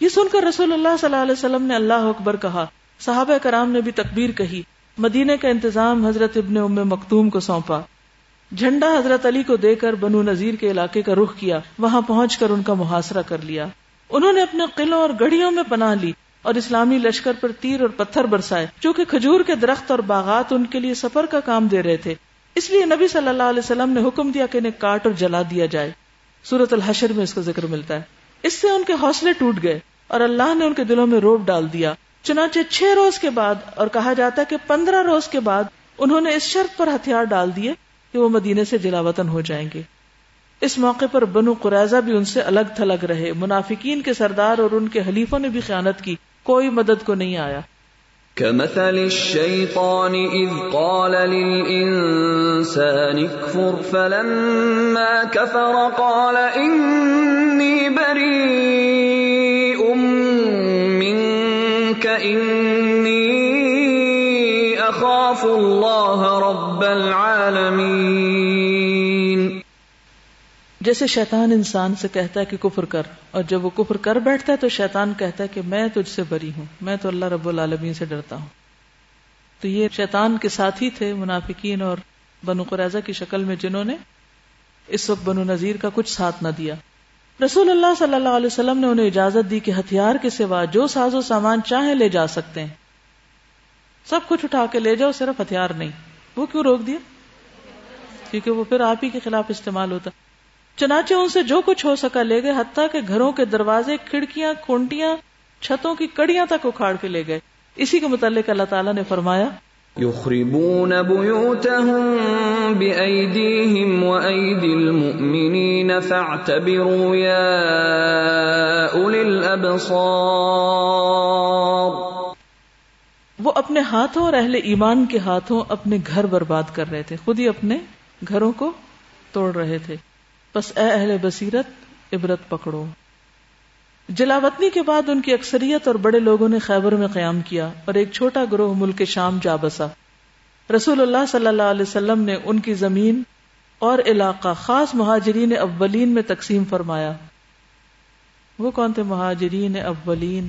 یہ سن کر رسول اللہ صلی اللہ علیہ وسلم نے اللہ اکبر کہا۔ صحابہ کرام نے بھی تکبیر کہی۔ مدینہ کا انتظام حضرت ابن ام مکتوم کو سونپا۔ جھنڈا حضرت علی کو دے کر بنو نذیر کے علاقے کا رخ کیا، وہاں پہنچ کر ان کا محاصرہ کر لیا۔ انہوں نے اپنے قلعوں اور گڑیوں میں پناہ لی۔ اور اسلامی لشکر پر تیر اور پتھر برسائے جو کہ کھجور کے درخت اور باغات ان کے لیے سفر کا کام دے رہے تھے۔ اس لیے نبی صلی اللہ علیہ وسلم نے حکم دیا کہ انہیں کاٹ اور جلا دیا جائے۔ سورت الحشر میں اس کا ذکر ملتا ہے۔ اس سے ان کے حوصلے ٹوٹ گئے اور اللہ نے ان کے دلوں میں روب ڈال دیا۔ چنانچہ چھ روز کے بعد، اور کہا جاتا ہے کہ پندرہ روز کے بعد انہوں نے اس شرط پر ہتھیار ڈال دیے کہ وہ مدینے سے جلا وطن ہو جائیں گے۔ اس موقع پر بنو قریضہ بھی ان سے الگ تھلگ رہے۔ منافقین کے سردار اور ان کے حلیفوں نے بھی خیانت کی۔ کوئی مدد کو نہیں آیا كمثل الشيطان إذ قال للإنسان اكفر فلما كفر قال إني بريء منك إني أخاف الله رب العالمين. جیسے شیطان انسان سے کہتا ہے کہ کفر کر، اور جب وہ کفر کر بیٹھتا ہے تو شیطان کہتا ہے کہ میں تجھ سے بری ہوں، میں تو اللہ رب العالمین سے ڈرتا ہوں۔ تو یہ شیطان کے ساتھ ہی تھے منافقین اور بنو قریضہ کی شکل میں جنہوں نے اس وقت بنو نذیر کا کچھ ساتھ نہ دیا۔ رسول اللہ صلی اللہ علیہ وسلم نے انہیں اجازت دی کہ ہتھیار کے سوا جو ساز و سامان چاہیں لے جا سکتے ہیں۔ سب کچھ اٹھا کے لے جاؤ، صرف ہتھیار نہیں۔ وہ کیوں روک دیا؟ کیونکہ وہ پھر آپ ہی کے خلاف استعمال ہوتا۔ چنانچہ ان سے جو کچھ ہو سکا لے گئے حتیٰ کہ گھروں کے دروازے کھڑکیاں کھونٹیاں چھتوں کی کڑیاں تک اکھاڑ کے لے گئے۔ اسی کے متعلق اللہ تعالیٰ نے فرمایا يخربون بيوتهم بأيديهم وأيدي المؤمنين فاعتبروا يا أولي الأبصار وہ اپنے ہاتھوں اور اہل ایمان کے ہاتھوں اپنے گھر برباد کر رہے تھے خود ہی اپنے گھروں کو توڑ رہے تھے۔ بس اے اہل بصیرت، عبرت پکڑو۔ جلاوطنی کے بعد ان کی اکثریت اور بڑے لوگوں نے خیبر میں قیام کیا اور ایک چھوٹا گروہ ملک شام جا بسا۔ رسول اللہ صلی اللہ علیہ وسلم نے ان کی زمین اور علاقہ، خاص مہاجرین اولین میں تقسیم فرمایا۔ وہ کون تھے؟ مہاجرین اولین۔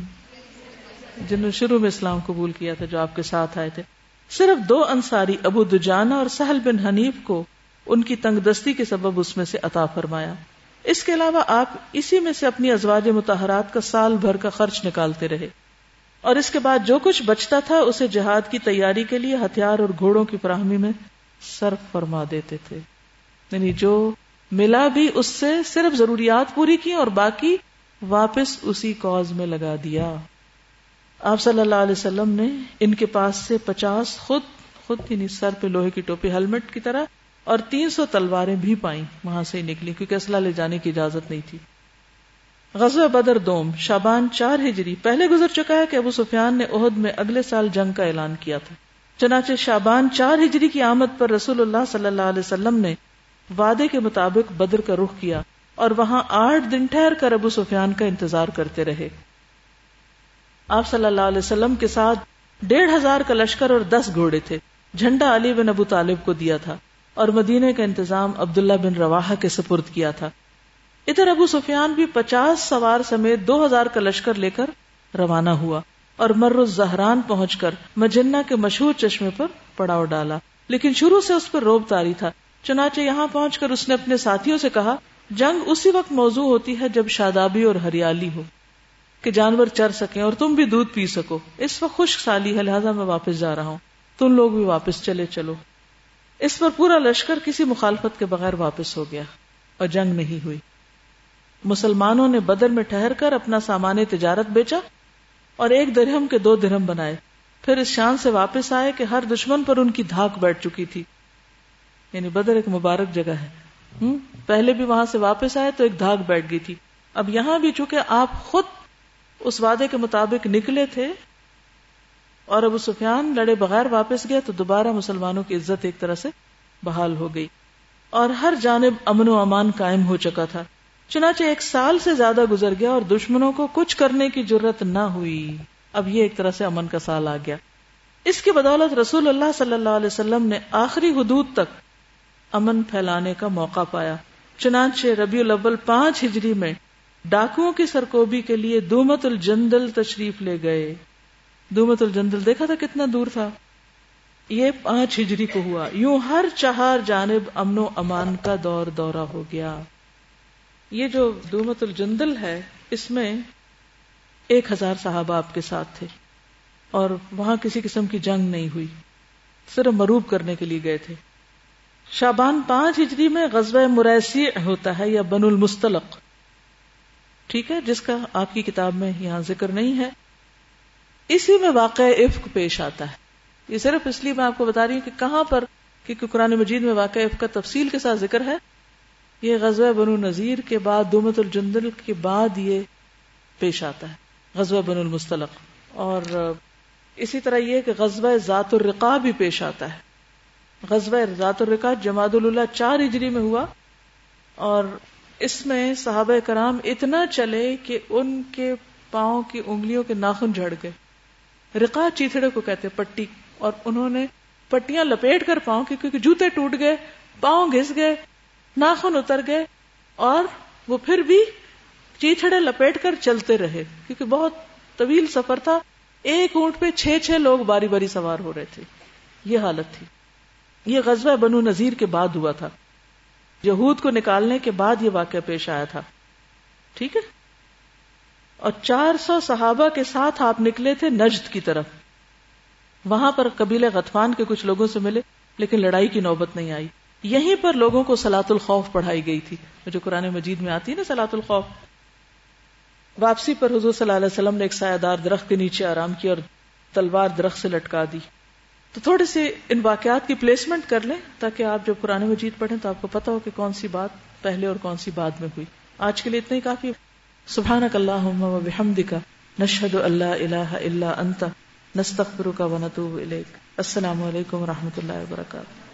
جنہوں نے شروع میں اسلام قبول کیا تھا، جو آپ کے ساتھ آئے تھے۔ صرف دو انصاری، ابو دجانا اور سہل بن حنیف کو ان کی تنگ دستی کے سبب اس میں سے عطا فرمایا۔ اس کے علاوہ آپ اسی میں سے اپنی ازواج متحرات کا سال بھر کا خرچ نکالتے رہے۔ اور اس کے بعد جو کچھ بچتا تھا اسے جہاد کی تیاری کے لیے ہتھیار اور گھوڑوں کی فراہمی میں صرف فرما دیتے تھے۔ یعنی جو ملا بھی اس سے صرف ضروریات پوری کی اور باقی واپس اسی کاز میں لگا دیا۔ آپ صلی اللہ علیہ وسلم نے ان کے پاس سے پچاس خود خود یعنی سر پہ لوہے کی ٹوپی، ہیلمٹ کی طرح اور تین سو تلواریں بھی پائیں وہاں سے نکلی، کیونکہ اسلحہ لے جانے کی اجازت نہیں تھی۔ غزوہ بدر دوم شابان چار ہجری، پہلے گزر چکا ہے کہ ابو سفیان نے عہد میں اگلے سال جنگ کا اعلان کیا تھا۔ چنانچہ شابان چار ہجری کی آمد پر رسول اللہ صلی اللہ علیہ وسلم نے وعدے کے مطابق بدر کا رخ کیا اور وہاں آٹھ دن ٹھہر کر ابو سفیان کا انتظار کرتے رہے۔ آپ صلی اللہ علیہ وسلم کے ساتھ ڈیڑھ ہزار کا لشکر اور دس گھوڑے تھے۔ جھنڈا علی بن ابو طالب کو دیا تھا۔ اور مدینے کا انتظام عبداللہ بن رواحہ کے سپرد کیا تھا۔ ادھر ابو سفیان بھی پچاس سوار سمیت دو ہزار کا لشکر لے کر روانہ ہوا اور مر زہران پہنچ کر مجنہ کے مشہور چشمے پر پڑاؤ ڈالا۔ لیکن شروع سے اس پر روب تاری تھا۔ چنانچہ یہاں پہنچ کر اس نے اپنے ساتھیوں سے کہا، جنگ اسی وقت موضوع ہوتی ہے جب شادابی اور ہریالی ہو، کہ جانور چر سکیں اور تم بھی دودھ پی سکو۔ اس وقت خشک سالی ہے لہٰذا میں واپس جا رہا ہوں۔ تم لوگ بھی واپس چلے چلو۔ اس پر پورا لشکر کسی مخالفت کے بغیر واپس ہو گیا اور جنگ نہیں ہوئی۔ مسلمانوں نے بدر میں ٹھہر کر اپنا سامان تجارت بیچا اور ایک درہم کے دو درہم بنائے۔ پھر اس شان سے واپس آئے کہ ہر دشمن پر ان کی دھاک بیٹھ چکی تھی۔ یعنی بدر ایک مبارک جگہ ہے۔ پہلے بھی وہاں سے واپس آئے تو ایک دھاک بیٹھ گئی تھی۔ اب یہاں بھی چونکہ آپ خود اس وعدے کے مطابق نکلے تھے اور ابو سفیان لڑے بغیر واپس گیا تو دوبارہ مسلمانوں کی عزت ایک طرح سے بحال ہو گئی اور ہر جانب امن و امان قائم ہو چکا تھا۔ چنانچہ ایک سال سے زیادہ گزر گیا اور دشمنوں کو کچھ کرنے کی ضرورت نہ ہوئی۔ اب یہ ایک طرح سے امن کا سال آ گیا۔ اس کی بدولت رسول اللہ صلی اللہ علیہ وسلم نے آخری حدود تک امن پھیلانے کا موقع پایا۔ چنانچہ ربیع الاول پانچ ہجری میں ڈاکوؤں کی سرکوبی کے لیے دومت الجندل تشریف لے گئے۔ دومت الجندل، دیکھا تھا کتنا دور تھا؟ یہ پانچ ہجری کو ہوا۔ یوں ہر چہار جانب امن و امان کا دور دورہ ہو گیا۔ یہ جو دومت الجندل ہے، اس میں ایک ہزار صحابہ آپ کے ساتھ تھے اور وہاں کسی قسم کی جنگ نہیں ہوئی۔ صرف مروب کرنے کے لیے گئے تھے۔ شابان پانچ ہجری میں غزوہ مریسی ہوتا ہے یا بن المستلق ٹھیک ہے، جس کا آپ کی کتاب میں یہاں ذکر نہیں ہے۔ اسی میں واقع عفق پیش آتا ہے۔ یہ صرف اس لیے میں آپ کو بتا رہی ہوں کہ کہاں پر، کیونکہ قرآن مجید میں واقع عفق کا تفصیل کے ساتھ ذکر ہے، یہ غزوہ بنو نذیر کے بعد دومت الجندل کے بعد یہ پیش آتا ہے، غزوہ بن المستلق اور اسی طرح یہ کہ غزوہ ذات الرقا بھی پیش آتا ہے۔ غزوہ ذات الرقا جماعت اللہ چار ہجری میں ہوا۔ اور اس میں صحابہ کرام اتنا چلے کہ ان کے پاؤں کی انگلیوں کے ناخن جھڑ گئے۔ رقا چیتڑے کو کہتے پٹی، اور انہوں نے پٹیاں لپیٹ کر پاؤں کی، کیونکہ جوتے ٹوٹ گئے، پاؤں گھس گئے، ناخن اتر گئے، اور وہ پھر بھی چیتڑے لپیٹ کر چلتے رہے، کیونکہ بہت طویل سفر تھا۔ ایک اونٹ پہ چھ چھ لوگ باری باری سوار ہو رہے تھے۔ یہ حالت تھی۔ یہ غزوہ بنو نذیر کے بعد ہوا تھا۔ یہود کو نکالنے کے بعد یہ واقعہ پیش آیا تھا۔ ٹھیک ہے؟ اور چار سو صحابہ کے ساتھ آپ نکلے تھے نجد کی طرف۔ وہاں پر قبیلے غطفان کے کچھ لوگوں سے ملے، لیکن لڑائی کی نوبت نہیں آئی۔ یہیں پر لوگوں کو سلاۃ الخوف پڑھائی گئی تھی۔ جو قرآن مجید میں آتی ہے نا سلاۃ الخوف۔ واپسی پر حضور صلی اللہ علیہ وسلم نے ایک سایہ دار درخت کے نیچے آرام کی اور تلوار درخت سے لٹکا دی۔ تو تھوڑے سے ان واقعات کی پلیسمنٹ کر لیں تاکہ آپ جب قرآن مجید پڑھیں تو آپ کو پتا ہو کہ کون سی بات پہلے اور کون سی بات میں ہوئی۔ آج کے لیے اتنا ہی، کافی۔ سبحانک اللہم و بحمدک نشہد اللہ الہ الا انت نستغفرک و نتوب الیک السلام علیکم و رحمۃ اللہ وبرکاتہ